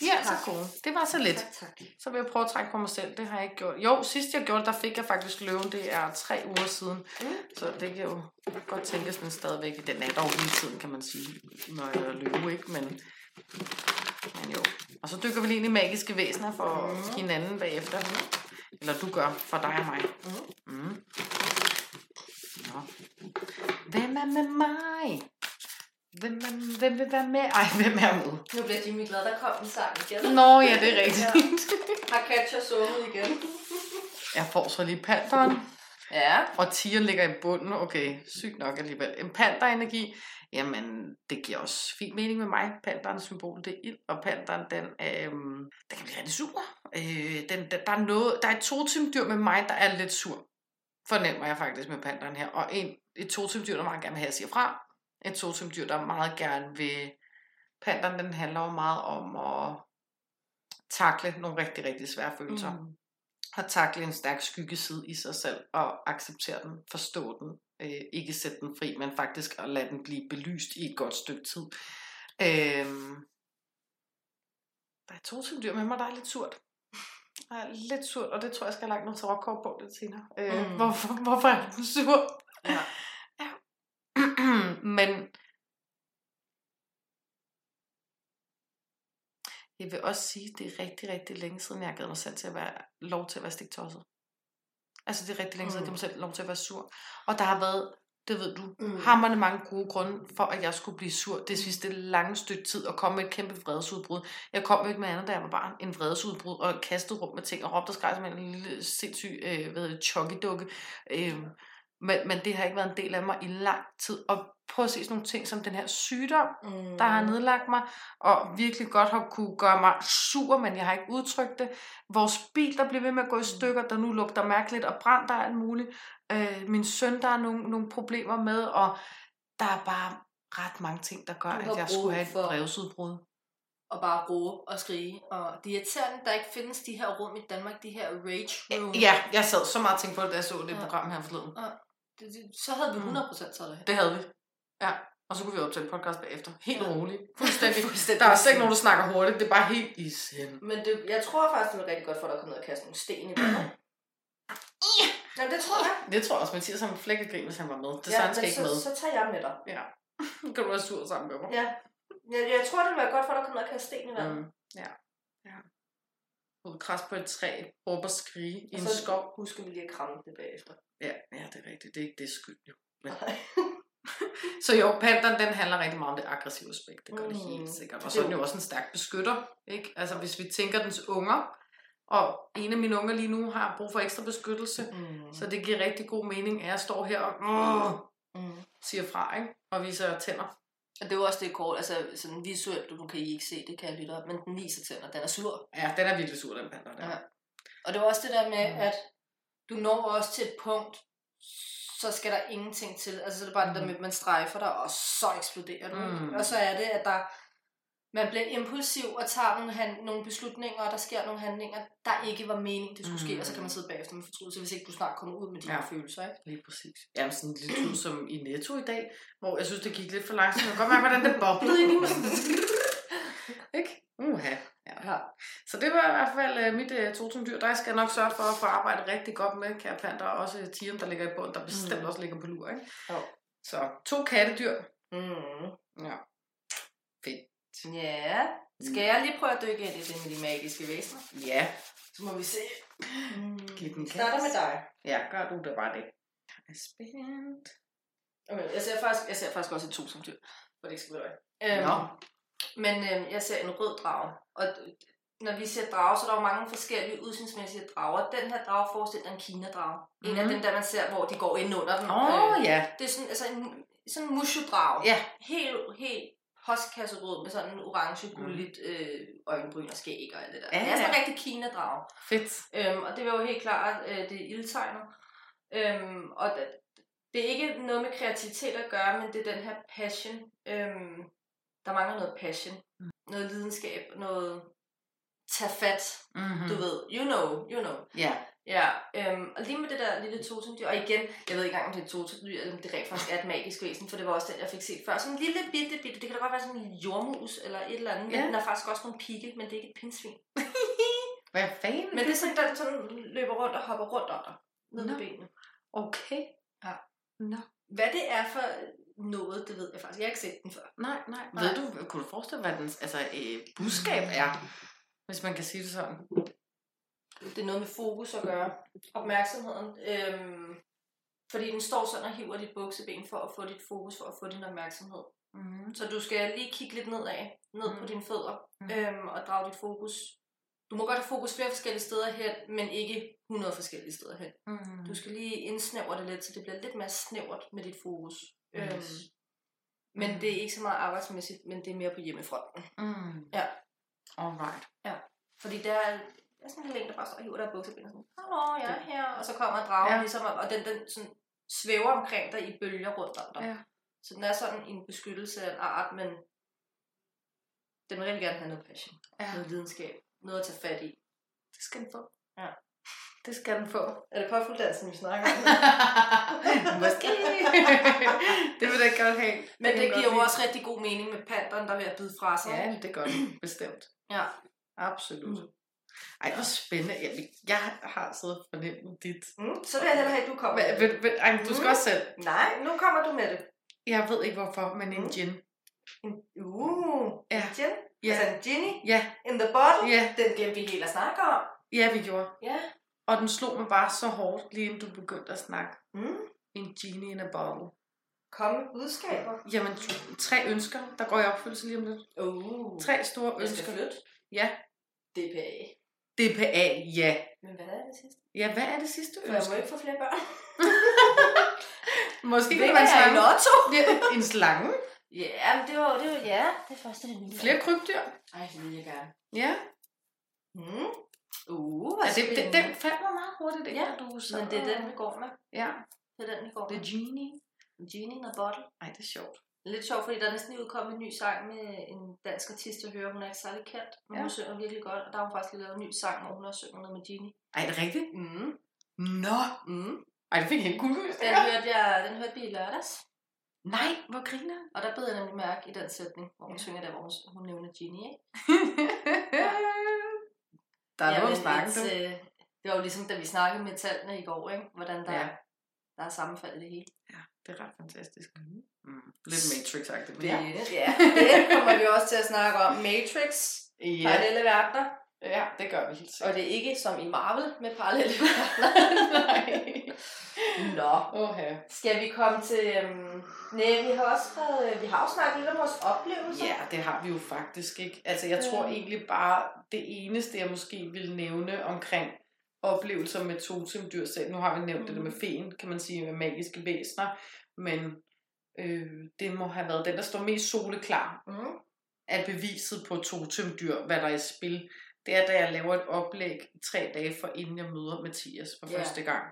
De er altså gode. Det var så lidt. Tak, tak. Så vil jeg prøve at trække på mig selv. Det har jeg ikke gjort. Jo, sidst jeg gjorde det, der fik jeg faktisk løven. Det er tre uger siden. Mm. Så det kan jo godt tænkes, den stadigvæk. Den er dog hele tiden, kan man sige, når jeg løve, ikke? Men, men jo. Og så dykker vi lige ind i magiske væsener for Mm. hinanden bagefter. Eller du gør for dig og mig. Mm. Mm. Nå. Hvem er med mig? Hvem, er, hvem vil være med? Ej, hvem er med? Nu bliver Jimmy glad, der kom en sang igen. Nå, ja, det er rigtigt. Har Katja sunget igen? Jeg får så lige panderen. Ja. Og tiger ligger i bunden. Okay, sygt nok alligevel. En panderenergi, jamen det giver også fin mening med mig. Panderens symbol, det er ild, og panderen, den, øhm, den kan blive rigtig sur. Øh, den, der, der, er noget, der er et totemdyr med mig, der er lidt sur. Fornemmer jeg faktisk med panderen her. Og en, et totemdyr, der meget gerne vil have, siger fra. Et totemdyr, der meget gerne vil... Panderen, den handler jo meget om at takle nogle rigtig, rigtig svære følelser Mm. at takle en stærk skyggeside i sig selv og acceptere den, forstå den, øh, ikke sætte den fri, men faktisk at lade den blive belyst i et godt stykke tid. Øh, der er to dyr med mig, der er lidt surt. Der er lidt surt, og det tror jeg, jeg skal have lagt noget tarotkort på lidt senere. Øh, Mm. hvorfor, hvorfor er den sur? Ja. Men jeg vil også sige, at det er rigtig, rigtig længe siden, jeg har givet mig selv til at være, lov til at være stiktosset. Altså det er rigtig længe siden, jeg Mm. givet mig selv lov til at være sur. Og der har været, det ved du, Mm. mm. hammerne mange gode grunde for, at jeg skulle blive sur. Det synes det lange stykke tid at komme med et kæmpe vredesudbrud. Jeg kom jo ikke med andet, da jeg var barn, en vredesudbrud, og kastede rum med ting, og råbte og skreg som en lille sindssyg, øh, hvad hedder det, chokkidukke. Øh, men, men det har ikke været en del af mig i lang tid. Og prøv sådan nogle ting som den her sygdom, Mm. der har nedlagt mig, og virkelig godt har kunne gøre mig sur, men jeg har ikke udtrykt det. Vores bil, der bliver ved med at gå i stykker, der nu lugter mærkeligt, og brand, der er alt muligt. Øh, min søn, der er nogle, nogle problemer med, og der er bare ret mange ting, der gør, har at jeg skulle have et brevsudbrud. og bare råbe og skrige. Og det er irriterende, der ikke findes de her rum i Danmark, de her rage room. Ja, jeg sad så meget og tænkte på det, da jeg så det Ja. program her forleden. Det, det, så havde vi Mm. 100% taget det. Det havde vi. Ja, og så kunne vi optage en podcast bagefter. Helt Ja. roligt. Fuldstændig. Fuldstændig. Der er slet ikke nogen, der snakker hurtigt. Det er bare helt i sind. Men det, jeg tror faktisk, det er rigtig godt for dig at komme ned og kaste nogle sten i vandet. Ja, det tror jeg. Det tror jeg også, Mathias har en flækkegrin, hvis han var med. Det ja, han skal ikke så, med. så tager jeg med dig. Ja. kan du være sur sammen med mig. Ja. Jeg, jeg tror, det vil være godt for dig at komme ned og kaste sten i vandet. Mm, ja. ja. Ud kras på et træ, råbe og skrige i en så skov. husker vi lige at kramme det bagefter. Ja, ja, det er rigtigt. Det er ikke det skyld, jo. Men... så jo, panderen, den handler rigtig meget om det aggressive aspekt. Det gør det Mm. helt sikkert. Og Det så er den jo- jo også en stærk beskytter. Ikke? Altså, hvis vi tænker dens unger, og en af mine unger lige nu har brug for ekstra beskyttelse, Mm. så det giver rigtig god mening, at jeg står her og mm, Mm. siger fra, ikke? og viser tænder. Og det er jo også det kort, altså sådan visuelt, nu kan I ikke se det, kan jeg lytte men den viser tænder, den er sur. Ja, den er virkelig sur, den panda. Der. Ja. Og det var også det der med, Mm. at du når også til et punkt, så skal der ingenting til. Altså så er det bare mm. det der med, at man strejfer dig, og så eksploderer du. Mm. Mm. Og så er det, at der, man bliver impulsiv og tager nogle, hand, nogle beslutninger, og der sker nogle handlinger, der ikke var meningen, det skulle ske, Mm. og så kan man sidde bagefter med fortrydelse, hvis ikke du snart kommer ud med de Ja. følelser. Ikke? Lige præcis. Jamen sådan lidt ud som i Netto i dag, hvor jeg synes, det gik lidt for langsomt. Jeg kan godt mærke, hvordan det boblede ind i mig. Ikke? Uha. Ja. Ja. Så det var i hvert fald uh, mit uh, totemdyr. Der skal jeg nok sørge for at få arbejdet rigtig godt med kære planter, og også tieren, der ligger i bunden, der bestemt Mm. også ligger på lur. Ikke? Jo. Så to kattedyr. Mm. Ja. Fedt. Ja. Skal jeg lige prøve at dykke ind i det med de magiske væsener? Ja. Så må vi se. Mm. Giv den Vi starter med dig. Ja, gør du det bare det. Jeg er spændt. Okay, jeg ser faktisk, jeg ser faktisk også et to som dyr, for det ikke skal være øhm, Nå. Men øhm, jeg ser en rød drage, og når vi ser drage, så er der jo mange forskellige udsynsmæssige drager. Den her drage forestiller en kina-drage. En af Mhm. dem, der man ser, hvor de går ind under den. Åh, oh, ja. Det er sådan, altså en, sådan en mushu-drage. Ja. Helt, helt postkasserød med sådan en orange, gulligt øh, øjenbryn og skæg og alt det der. Ja, det er sådan en ja. rigtig kina-drage. Fedt. Øhm, og det var jo helt klart, øh, det er ildtegnet. Øhm, og det, det er ikke noget med kreativitet at gøre, men det er den her passion. Øhm, der mangler noget passion. Mm. Noget lidenskab, noget tage fat. Mm-hmm. Du ved, you know, you know. Ja. Ja, øhm, og lige med det der lille totemdyr, og igen, jeg ved ikke engang, om det er et totemdyr, eller om det rent faktisk er et magisk væsen, for det var også den, jeg fik set før. Sådan en lille bitte, bitte, det kan da godt være sådan en jordmus eller et eller andet, Ja. men den har faktisk også nogle pigge, men det er ikke et pindsvin. Hvad fanden? Men det er sådan, der sådan løber rundt og hopper rundt om dig, ned Nå. med benene. Okay. Ja. Nå. Hvad det er for noget, det ved jeg faktisk. Jeg har ikke set den før. Nej, nej. Nej. Ved du, kunne du forestille dig, hvad dens altså, øh, budskab er? Hvis man kan sige det sådan. Det er noget med fokus at gøre. Opmærksomheden. Øhm, fordi den står sådan og hiver dit bukseben for at få dit fokus, for at få din opmærksomhed. Mm. Så du skal lige kigge lidt nedad, ned på Mm. dine fødder, Mm. øhm, og drage dit fokus. Du må godt have fokus flere forskellige steder hen, men ikke 100 forskellige steder hen. Mm. Du skal lige indsnævre det lidt, så det bliver lidt mere snævert med dit fokus. Yes. Øhm, men Mm. det er ikke så meget arbejdsmæssigt, men det er mere på hjemmefronten. Mm. Ja. Alright. Fordi der er, der er sådan en lille en, der bare står og hiver der i og sådan, Hallo, jeg er her. Og så kommer dragen Ja. ligesom, og den, den sådan svæver omkring dig i bølger rundt om dig. Ja. Så den er sådan en beskyttelse af en art, men den vil rigtig gerne have noget passion, ja. noget lidenskab, noget at tage fat i. Det skal den få. Ja. Det skal den få. Er det påfulddansen, vi snakker om? Måske. det vil jeg godt have. men det giver jo også rigtig god mening med panderen, der er ved at bide fra sig. Ja, det gør det. Bestemt. ja. Absolut. Ej, hvor spændende. Jeg, jeg har siddet og fornemt dit. Mm, så vil jeg hellere have, at du kommer. Vil- det. vil- Ej, du skal Mm. også selv. Nej, nu kommer du med det. Jeg ved ikke hvorfor, men en Mm. gin. En- Uh, Ja. en gin? Ja. Altså en ginny Ja, in the bottle? ja, Den glemte vi helt at snakke om. ja, vi gjorde. Ja. Og den slog mig bare så hårdt, lige inden du begyndte at snakke. Mm. En genie in a bottle. Kom med budskaber. Jamen, tre ønsker, der går i opfyldelse lige om lidt. Uh. Tre store Jeg skal ønsker. flytte. Ja. DPA. DPA, ja. Men hvad er det sidste? Ja, hvad er det sidste For jeg må ikke få flere børn. Måske Det kunne er man i slange. lotto. Ja, en slange. Ja, men det var, det var, ja, det er første det nye. Flere krybdyr. Ej, det vil jeg gerne. Ja. Mm. Uh, hvor ja det, det, den faldt mig meget hurtigt, ikke? Ja, du sad Men det er den, vi går med. Ja. Det er den, vi går The med. Genie. Genie in a bottle. Ej, det er sjovt. Lidt sjovt, fordi der er næsten lige udkommet en ny sang med en dansk artist, jeg hører. Hun er ikke særlig kendt, men Ja. hun synger virkelig godt. Og der har hun faktisk lige lavet en ny sang, hvor hun har sunget noget med Genie. Ej, er det rigtigt? Mm. Nå. Mm. Ej, det fik jeg helt kuldegys. Den hørte, jeg, den hørte vi i lørdags. Nej, hvor griner Og der bed jeg nemlig mærke i den sætning, hvor hun Ja. synger der, hvor hun, hun nævner Genie, ikke? Der er noget Jamen, at snakke øh, Det var jo ligesom, da vi snakkede med tallene i går, ikke? Hvordan der, Ja. Ja. der er sammenfald i det hele. Det er ret fantastisk. Mm. Lidt Matrix-agtigt. men Det, Ja. ja, det kommer vi også til at snakke om. Matrix, ja. parallelle verdener. ja, det gør vi helt Og sikkert. det er ikke som i Marvel med parallelle verdener. Nej. Nå. Ja. Skal vi komme til... Øhm... Nej, vi har også øh, vi har jo snakket lidt om vores oplevelser. Ja, det har vi jo faktisk ikke. Altså, jeg tror Mm. egentlig bare, det eneste, jeg måske vil nævne omkring oplevelser med totemdyr selv. Nu har vi nævnt mm. det der med Mm. fen, kan man sige, med magiske væsener. Men øh, det må have været den, der står mest soleklar Mm. af beviset på totemdyr, hvad der er i spil. Det er, da jeg laver et oplæg tre dage for inden jeg møder Mathias for Ja. første gang.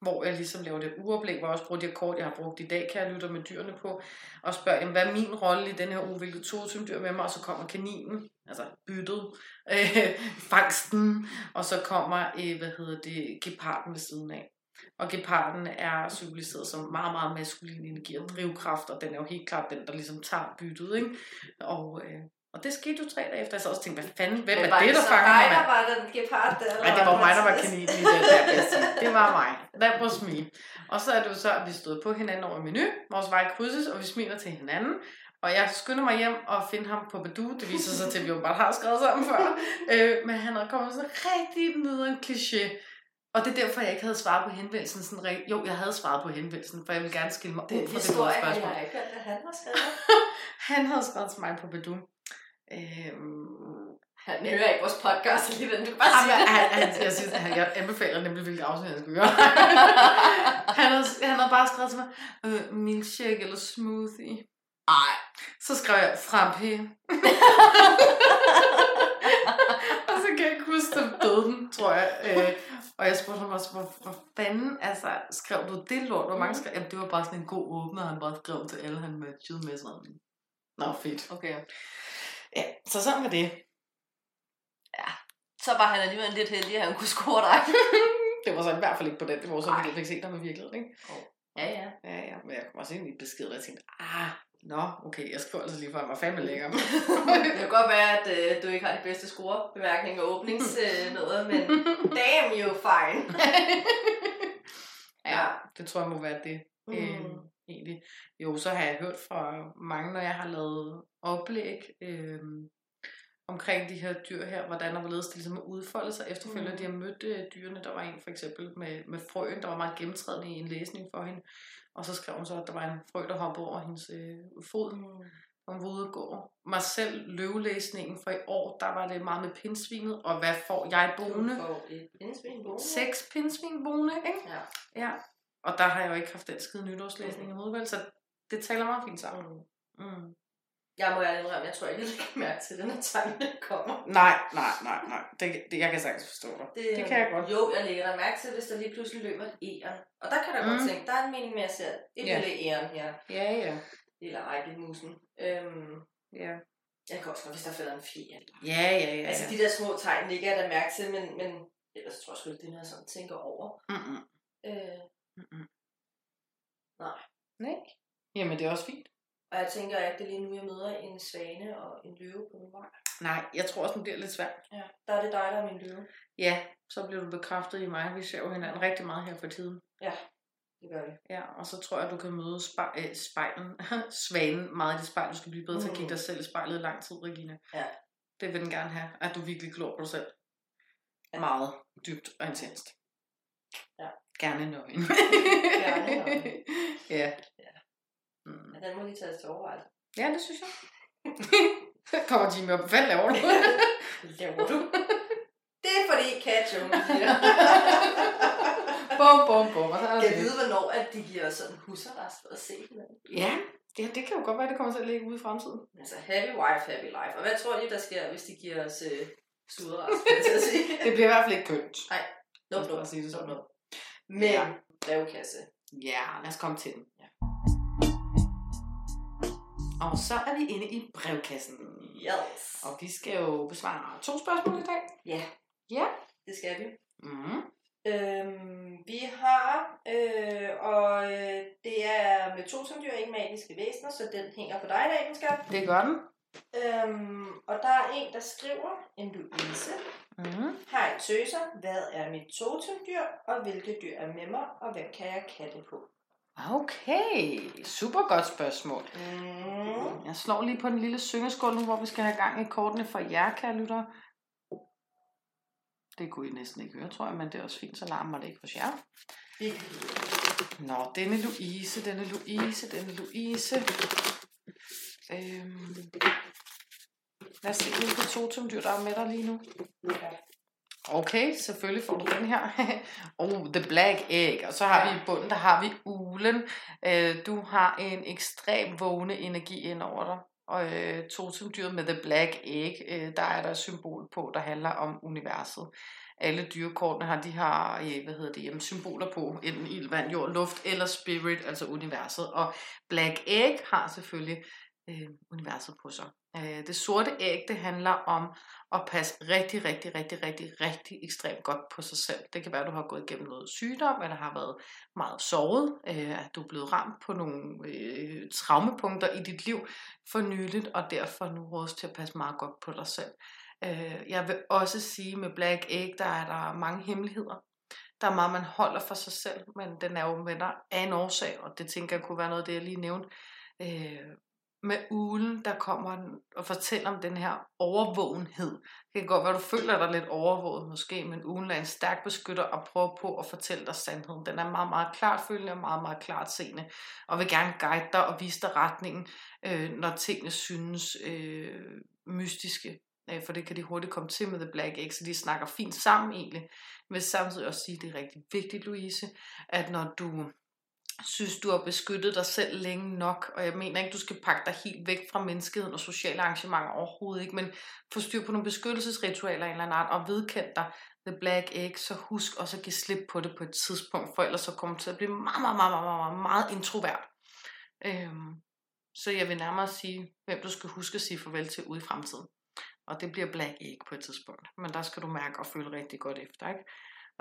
Hvor jeg ligesom laver det uoplæg, hvor jeg også bruger de kort, jeg har brugt i dag, kan jeg lytte med dyrene på, og spørger, jamen, hvad er min rolle i den her uge, hvilket totemdyr med mig, og så kommer kaninen, altså byttet, øh, fangsten, og så kommer, øh, hvad hedder det, geparden ved siden af. Og geparden er symboliseret som meget, meget maskulin energi og drivkraft, og den er jo helt klart den, der ligesom tager byttet, ikke? Og, øh, og det skete jo tre dage efter, jeg så også tænkte, hvad fanden, hvem Men er var det, der fanger mig, var den gepard der? eller Nej, det var mig, der var kaninen i den der, sige. Det var mig. That was me. Og så er det jo så, at vi stod på hinanden over menu. Vores vej krydses, og vi smiler til hinanden. Og jeg skynder mig hjem og finder ham på Badoo. Det viser sig til, at vi jo bare har skrevet sammen før. Øh, men han er kommet sådan rigtig nederen kliché. Og det er derfor, jeg ikke havde svaret på henvendelsen. Sådan rigt... Jo, jeg havde svaret på henvendelsen, for jeg vil gerne skille mig Det ud er fra det måde har spørgsmål. jeg ikke hørt, at han har skrevet. Han havde skrevet til mig på Badoo. Øhm, Han hører ikke vores podcast alligevel, du kan bare sige Jamen, det. han, han, jeg, synes, han, jeg anbefaler nemlig, hvilket afsnit jeg skal gøre. han, havde, han havde bare skrevet til mig, øh, milkshake eller smoothie. Ej. Så skrev jeg, frappé. og så kan jeg ikke huske, at døde den, tror jeg. Øh, og jeg spurgte ham også, hvor, hvor fanden, altså, skrev du det lort? Hvor mange skrev? Jamen, det var bare sådan en god åbner, han bare skrev til alle, han matchede med sådan. Nå, fedt. Okay. Ja, så sådan var det. Så var han alligevel lidt heldig, at han kunne score dig. det var så i hvert fald ikke på den. Det var så, jeg fik set dig med virkeligheden, ikke? Ja, ja. Ja, ja. Men jeg kom også ind i et besked, og jeg tænkte, ah, nå, okay, jeg skriver altså lige for, at jeg var fandme lækker. det kan godt være, at øh, du ikke har de bedste scorebemærkninger og åbningsnødder, men damn you fine. ja, det tror jeg må være det. Mm. Øh, egentlig. Jo, så har jeg hørt fra mange, når jeg har lavet oplæg øh, omkring de her dyr her, hvordan der hvorledes det ligesom udfolde sig efterfølgende. Mm. De har mødt øh, dyrene, der var en for eksempel med, med frøen, der var meget gennemtrædende i en læsning for hende. Og så skrev hun så, at der var en frø, der hoppede over hendes øh, fod, og ude at gå. Mig selv løvelæsningen for i år, der var det meget med pindsvinet, og hvad får jeg boende? Du får et pindsvin boende. Seks pindsvin boende, ikke? Ja. Ja. Og der har jeg jo ikke haft den skide nytårslæsning i hovedet? Så det taler meget fint sammen. Mm. Jeg må ærligt indrømme, jeg tror ikke, jeg lægger mærke til, at den her tanke kommer. Nej, nej, nej, nej. Det, det, jeg kan sagtens forstå dig. Det, det kan jeg godt. Jo, jeg lægger der mærke til, hvis der lige pludselig løber et æren. Og der kan godt Mm. tænke, der er en mening med at se et Ja. lille æren her. Ja, ja. Eller ejkelmusen. Øhm, Ja, jeg kan også godt, hvis der falder en fjer. ja, ja. ja, Altså de der små tegn ligger jeg da mærke til, men, men ellers tror jeg sgu ikke, det er noget, jeg sådan tænker over. Mm-mm. Øh, Mm-mm. Nej. Nej. Jamen, det er også fint. og jeg tænker ikke, det er lige nu, jeg møder en svane og en løve på min vej. Nej, jeg tror også, det bliver lidt svært. Ja, der er det dig, der er min løve. Ja, så bliver du bekræftet i mig. Vi ser jo hinanden rigtig meget her for tiden. Ja, det gør vi. Ja, og så tror jeg, du kan møde spej, øh, spejlen, svanen meget i det spejl. Du skal blive bedre til at kigge dig selv i spejlet i lang tid, Regina. Ja. Det vil den gerne have, at du virkelig glor på dig selv. Ja. Meget dybt og intenst. Ja. Gerne nøgen. Gerne nøgen. ja. Ja. Mm. Ja, den må lige tages til overvejelse. Ja, det synes jeg. Kommer Jimmy op. Hvad laver du? Laver du? Det er fordi Cat Jones siger. bum, bum, bum. Og så er Jeg vide, hvornår at de giver sådan husarrest for at se hinanden. Ja, det, det kan jo godt være, det kommer til at ligge ude i fremtiden. Altså, happy wife, happy life. Og hvad tror I, der sker, hvis de giver os øh, sige? Det bliver i hvert fald ikke kønt. Os nå, bare sige det sådan. nå, nå. Men, Ja. brevkasse. Ja, lad os komme til den. Ja. Og så er vi inde i brevkassen. Yes. Og vi skal jo besvare to spørgsmål i dag. Ja. Ja. Det skal vi. Mm. Øhm, vi har, øh, og øh, det er med to som dyr, ikke magiske væsener, så den hænger på dig i dag, skal. Det gør den. Øhm, og der er en, der skriver, en Louise. Mm. Hej tøser, hvad er mit totemdyr, og hvilke dyr er med mig, og hvem kan jeg kalde på? Okay, super godt spørgsmål. Mm. Jeg slår lige på den lille syngeskål nu, hvor vi skal have gang i kortene for jer, kære lyttere. Det kunne I næsten ikke høre, tror jeg, men det er også fint, så larmer det ikke hos jer. Nå, denne Louise, denne Louise, denne Louise. Øhm. Lad os se, hvilke totemdyr, der er med dig lige nu. ja. Okay, selvfølgelig får du den her. oh, the black egg. Og så har Ja. vi i bunden, der har vi ulen. Øh, du har en ekstrem vågne energi ind over dig. Og øh, totemdyret med the black egg, øh, der er der et symbol på, der handler om universet. Alle dyrekortene har de har, øh, hvad hedder det, jamen, symboler på, enten ild, vand, jord, luft eller spirit, altså universet. Og black egg har selvfølgelig øh, universet på sig. Øh, det sorte æg, det handler om at passe rigtig, rigtig, rigtig, rigtig, rigtig ekstremt godt på sig selv. Det kan være, at du har gået igennem noget sygdom, eller har været meget såret, øh, at du er blevet ramt på nogle øh, traumepunkter i dit liv for nyligt, og derfor nu rådes til at passe meget godt på dig selv. Øh, jeg vil også sige, med Black Egg, der er der mange hemmeligheder. Der er meget, man holder for sig selv, men den er jo med dig af en årsag, og det tænker jeg kunne være noget af det, jeg lige nævnte. Øh, med ulen, der kommer og fortæller om den her overvågenhed. Det kan godt være, du føler dig lidt overvåget måske, men ulen er en stærk beskytter og prøver på at fortælle dig sandheden. Den er meget, meget klart følende og meget, meget klart seende, og vil gerne guide dig og vise dig retningen, øh, når tingene synes øh, mystiske. Øh, for det kan de hurtigt komme til med The Black Egg, så de snakker fint sammen egentlig. Men samtidig også sige, at det er rigtig vigtigt, Louise, at når du synes, du har beskyttet dig selv længe nok, og jeg mener ikke, du skal pakke dig helt væk fra menneskeheden og sociale arrangementer overhovedet ikke, men få styr på nogle beskyttelsesritualer af en eller anden art, og vedkend dig The Black Egg, så husk også at give slip på det på et tidspunkt, for ellers så kommer du til at blive meget, meget, meget, meget, meget, meget introvert. Øhm, så jeg vil nærmere sige, hvem du skal huske at sige farvel til ude i fremtiden. Og det bliver black egg på et tidspunkt. Men der skal du mærke og føle rigtig godt efter, ikke?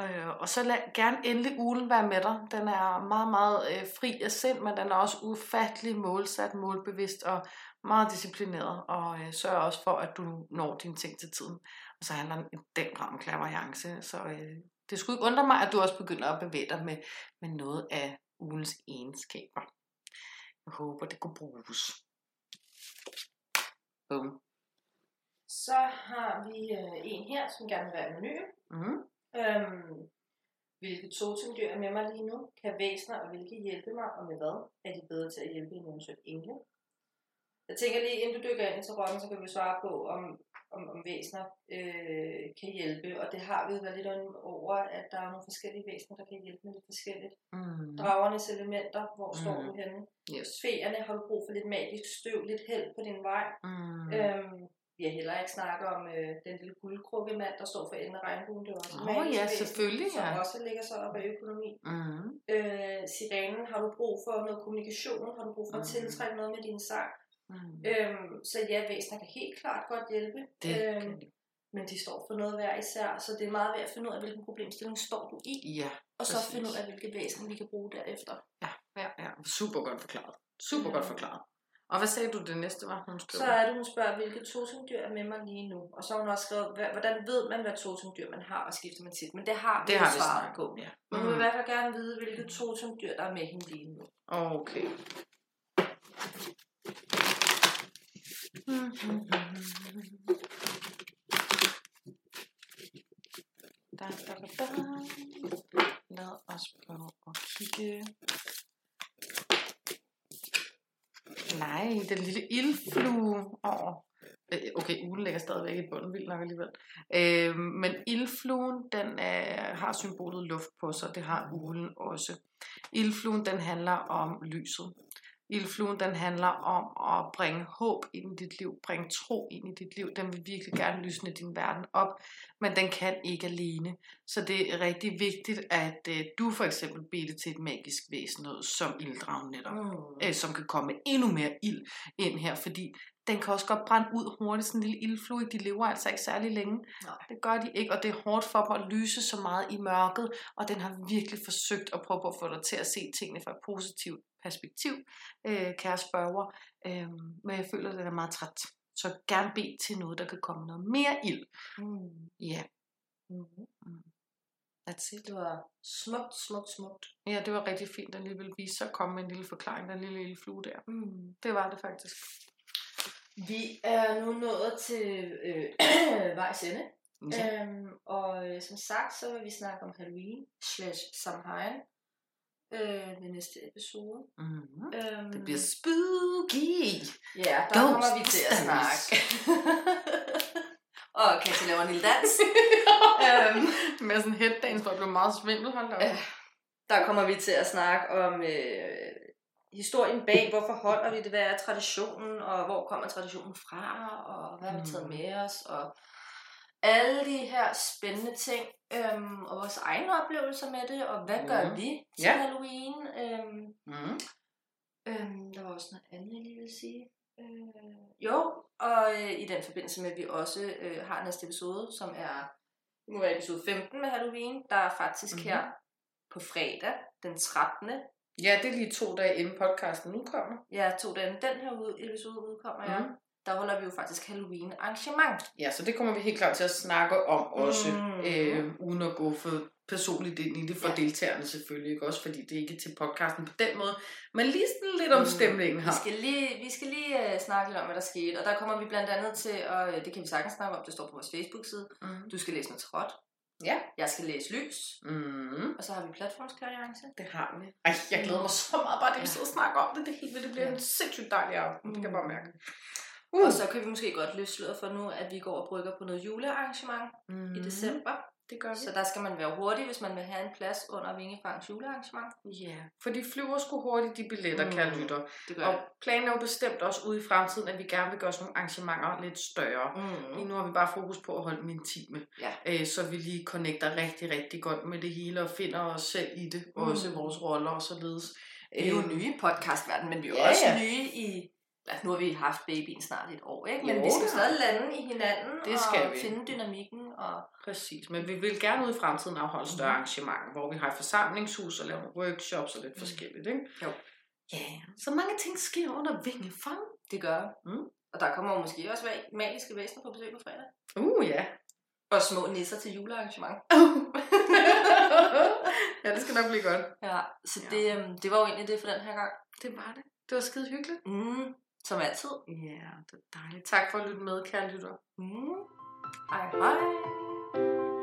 Øh, og så lad gerne endelig ugen være med dig. Den er meget, meget øh, fri af sind, men den er også ufattelig målsat, målbevidst og meget disciplineret. Og øh, sørger også for, at du når dine ting til tiden. Og så handler den i den grad om klaverjance. Så øh, det skulle ikke undre mig, at du også begynder at bevæge dig med, med noget af ugens egenskaber. Jeg håber, det kunne bruges. Boom. Så har vi øh, en her, som gerne vil være anonym. Mm. Øhm, hvilke totemdyr er med mig lige nu? Kan væsner og hvilke hjælpe mig, og med hvad? Er de bedre til at hjælpe end eventuelt engle? Jeg tænker lige, inden du dykker ind til rollen, så kan vi svare på, om, om, om væsner øh, kan hjælpe. Og det har vi jo været lidt over, at der er nogle forskellige væsner, der kan hjælpe med lidt forskelligt. Mm. Dragernes elementer, hvor mm. står du henne? Yes. Feerne har du brug for lidt magisk støv, lidt held på din vej. Mm. Øhm, vi har heller ikke snakket om øh, den lille guldkrukkemand, der står for enden af regnbuen. Det er også magisk ja, selvfølgelig, Som ja. også ligger sig op af økonomi. Mm. Øh, sirenen, har du brug for noget kommunikation? Har du brug for at Mhm. tiltrække noget med din sang? Mm. Øhm, så ja, væsener kan helt klart godt hjælpe. Det øhm, kan men de står for noget hver især, så det er meget ved at finde ud af, hvilken problemstilling står du i, Ja, og så præcis. finde ud af, hvilke væsen vi kan bruge derefter. ja, ja, ja. Super godt forklaret. Super godt Mm. forklaret. Og hvad sagde du det næste var, hun skrev? Så er det, hun spørger, hvilke totemdyr er med mig lige nu. Og så har hun også skrevet, "Hva- hvordan ved man, hvad totemdyr man har, og skifter man tit. Men det har vi det jo har vi svaret på. ja. Men hun vil i Mm. hvert fald gerne vide, hvilke totemdyr, der er med hende lige nu. Okay. Da, da, da, da. Lad os prøve at kigge. Nej, den lille ildflue. Oh. Okay, ulen ligger stadigvæk i bunden, vildt nok alligevel. Øh, men ildfluen, den er, har symbolet luft på sig, det har ulen også. Ildfluen, den handler om lyset. Ildfluen, den handler om at bringe håb ind i dit liv, bringe tro ind i dit liv. Den vil virkelig gerne lysne din verden op, men den kan ikke alene. Så det er rigtig vigtigt, at øh, du for eksempel beder til et magisk væsen, noget som ilddragen netop Mm. øh, som kan komme endnu mere ild ind her, fordi den kan også godt brænde ud hurtigt, sådan en lille ildflue, de lever altså ikke særlig længe. Nej. Det gør de ikke, og det er hårdt for dem at lyse så meget i mørket, og den har virkelig forsøgt at prøve at få dig til at se tingene fra et positivt perspektiv, øh, kære spørger, øh, men jeg føler, at den er meget træt. Så gerne bed til noget, der kan komme noget mere ild. Mm. Ja, Mm. that's it. Det var smukt, smukt, smukt. Ja, det var rigtig fint, den lige ville vise sig at komme med en lille forklaring, den lille ildflue der. Mm. Det var det faktisk. Vi er nu nået til øh, vejs ende. Ja. Øhm, og øh, som sagt, så vil vi snakke om Halloween slash Samhain øh, ved næste episode. Mm-hmm. Øhm, Det bliver spooky. Ja, der Ghost kommer vi til at snakke. og Katja laver en lille dans. øhm, Med sådan en headdance, hvor jeg blev meget svimmel. Hold da op. Ja. der kommer vi til at snakke om øh, historien bag, hvorfor holder vi det, hvad er traditionen, og hvor kommer traditionen fra, og hvad har vi taget Mm. med os, og alle de her spændende ting, øhm, og vores egne oplevelser med det, og hvad gør Mhm. vi til Ja. Halloween. Øhm, Mm. Øhm, der var også noget andet, jeg lige ville sige. Øh, jo, og øh, i den forbindelse med, at vi også øh, har næste episode, som er, det må være episode 15 med Halloween, der er faktisk mm-hmm. her på fredag, den 13. Ja, det er lige to dage inden podcasten nu kommer. Ja, to dage inden den her ud- episode udkommer, ja. Mhm. Der holder vi jo faktisk Halloween arrangement. Ja, så det kommer vi helt klart til at snakke om også, Mm. øh, uden at gå for personligt ind i det for Ja. deltagerne selvfølgelig, ikke også, fordi det er ikke til podcasten på den måde, men lige sådan lidt om Mm. stemningen her. Vi skal lige, vi skal lige uh, snakke lidt om, hvad der skete, og der kommer vi blandt andet til, og øh, det kan vi sagtens snakke om, det står på vores Facebook-side. Mm. Du skal læse noget tråd. Ja. Jeg skal læse lys. Mm. Og så har vi platformskarriere. Det har vi. Ej, jeg glæder mig så meget bare, at vi Ja. sidder og snakker om det. Det helt. Det bliver Ja. en sindssygt dejlig aften. Det kan jeg bare mærke. Uh. Og så kan vi måske godt løse sløret for nu, at vi går og brygger på noget julearrangement mm. i december. Det gør vi. Så der skal man være hurtig, hvis man vil have en plads under Vingefangs julearrangement. Ja, for de flyver sgu hurtigt, de billetter, mm. kan Mm. lytter. Det gør Og planen er jo bestemt også ude i fremtiden, at vi gerne vil gøre sådan nogle arrangementer lidt større. Mm. Lige nu har vi bare fokus på at holde dem intime, Ja. øh, så vi lige connecter rigtig, rigtig godt med det hele og finder os selv i det, mm. Også vores roller og således. Vi er jo Øh, nye i podcastverden, men vi er Ja, også ja. nye i Altså, nu har vi haft babyen snart et år, ikke? Men Jo vi skal stadig lande i hinanden Det skal og vi. finde dynamikken. Og... Præcis, men vi vil gerne ud i fremtiden afholde større Mhm. arrangementer, hvor vi har et forsamlingshus og laver workshops og lidt Mhm. forskelligt, ikke? Jo. Ja, så mange ting sker under vingefang. Det gør Mm. Og der kommer måske også ma- magiske væsener på besøg på fredag. Uh, ja. Og små nisser til julearrangement. ja, det skal nok blive godt. Ja, så Ja. det, øhm, det var jo egentlig det for den her gang. Det var det. Det var skide hyggeligt. Mm, som altid. Ja, det er dejligt. Tak for at lytte med, kære lytter. Mm. Hej hej.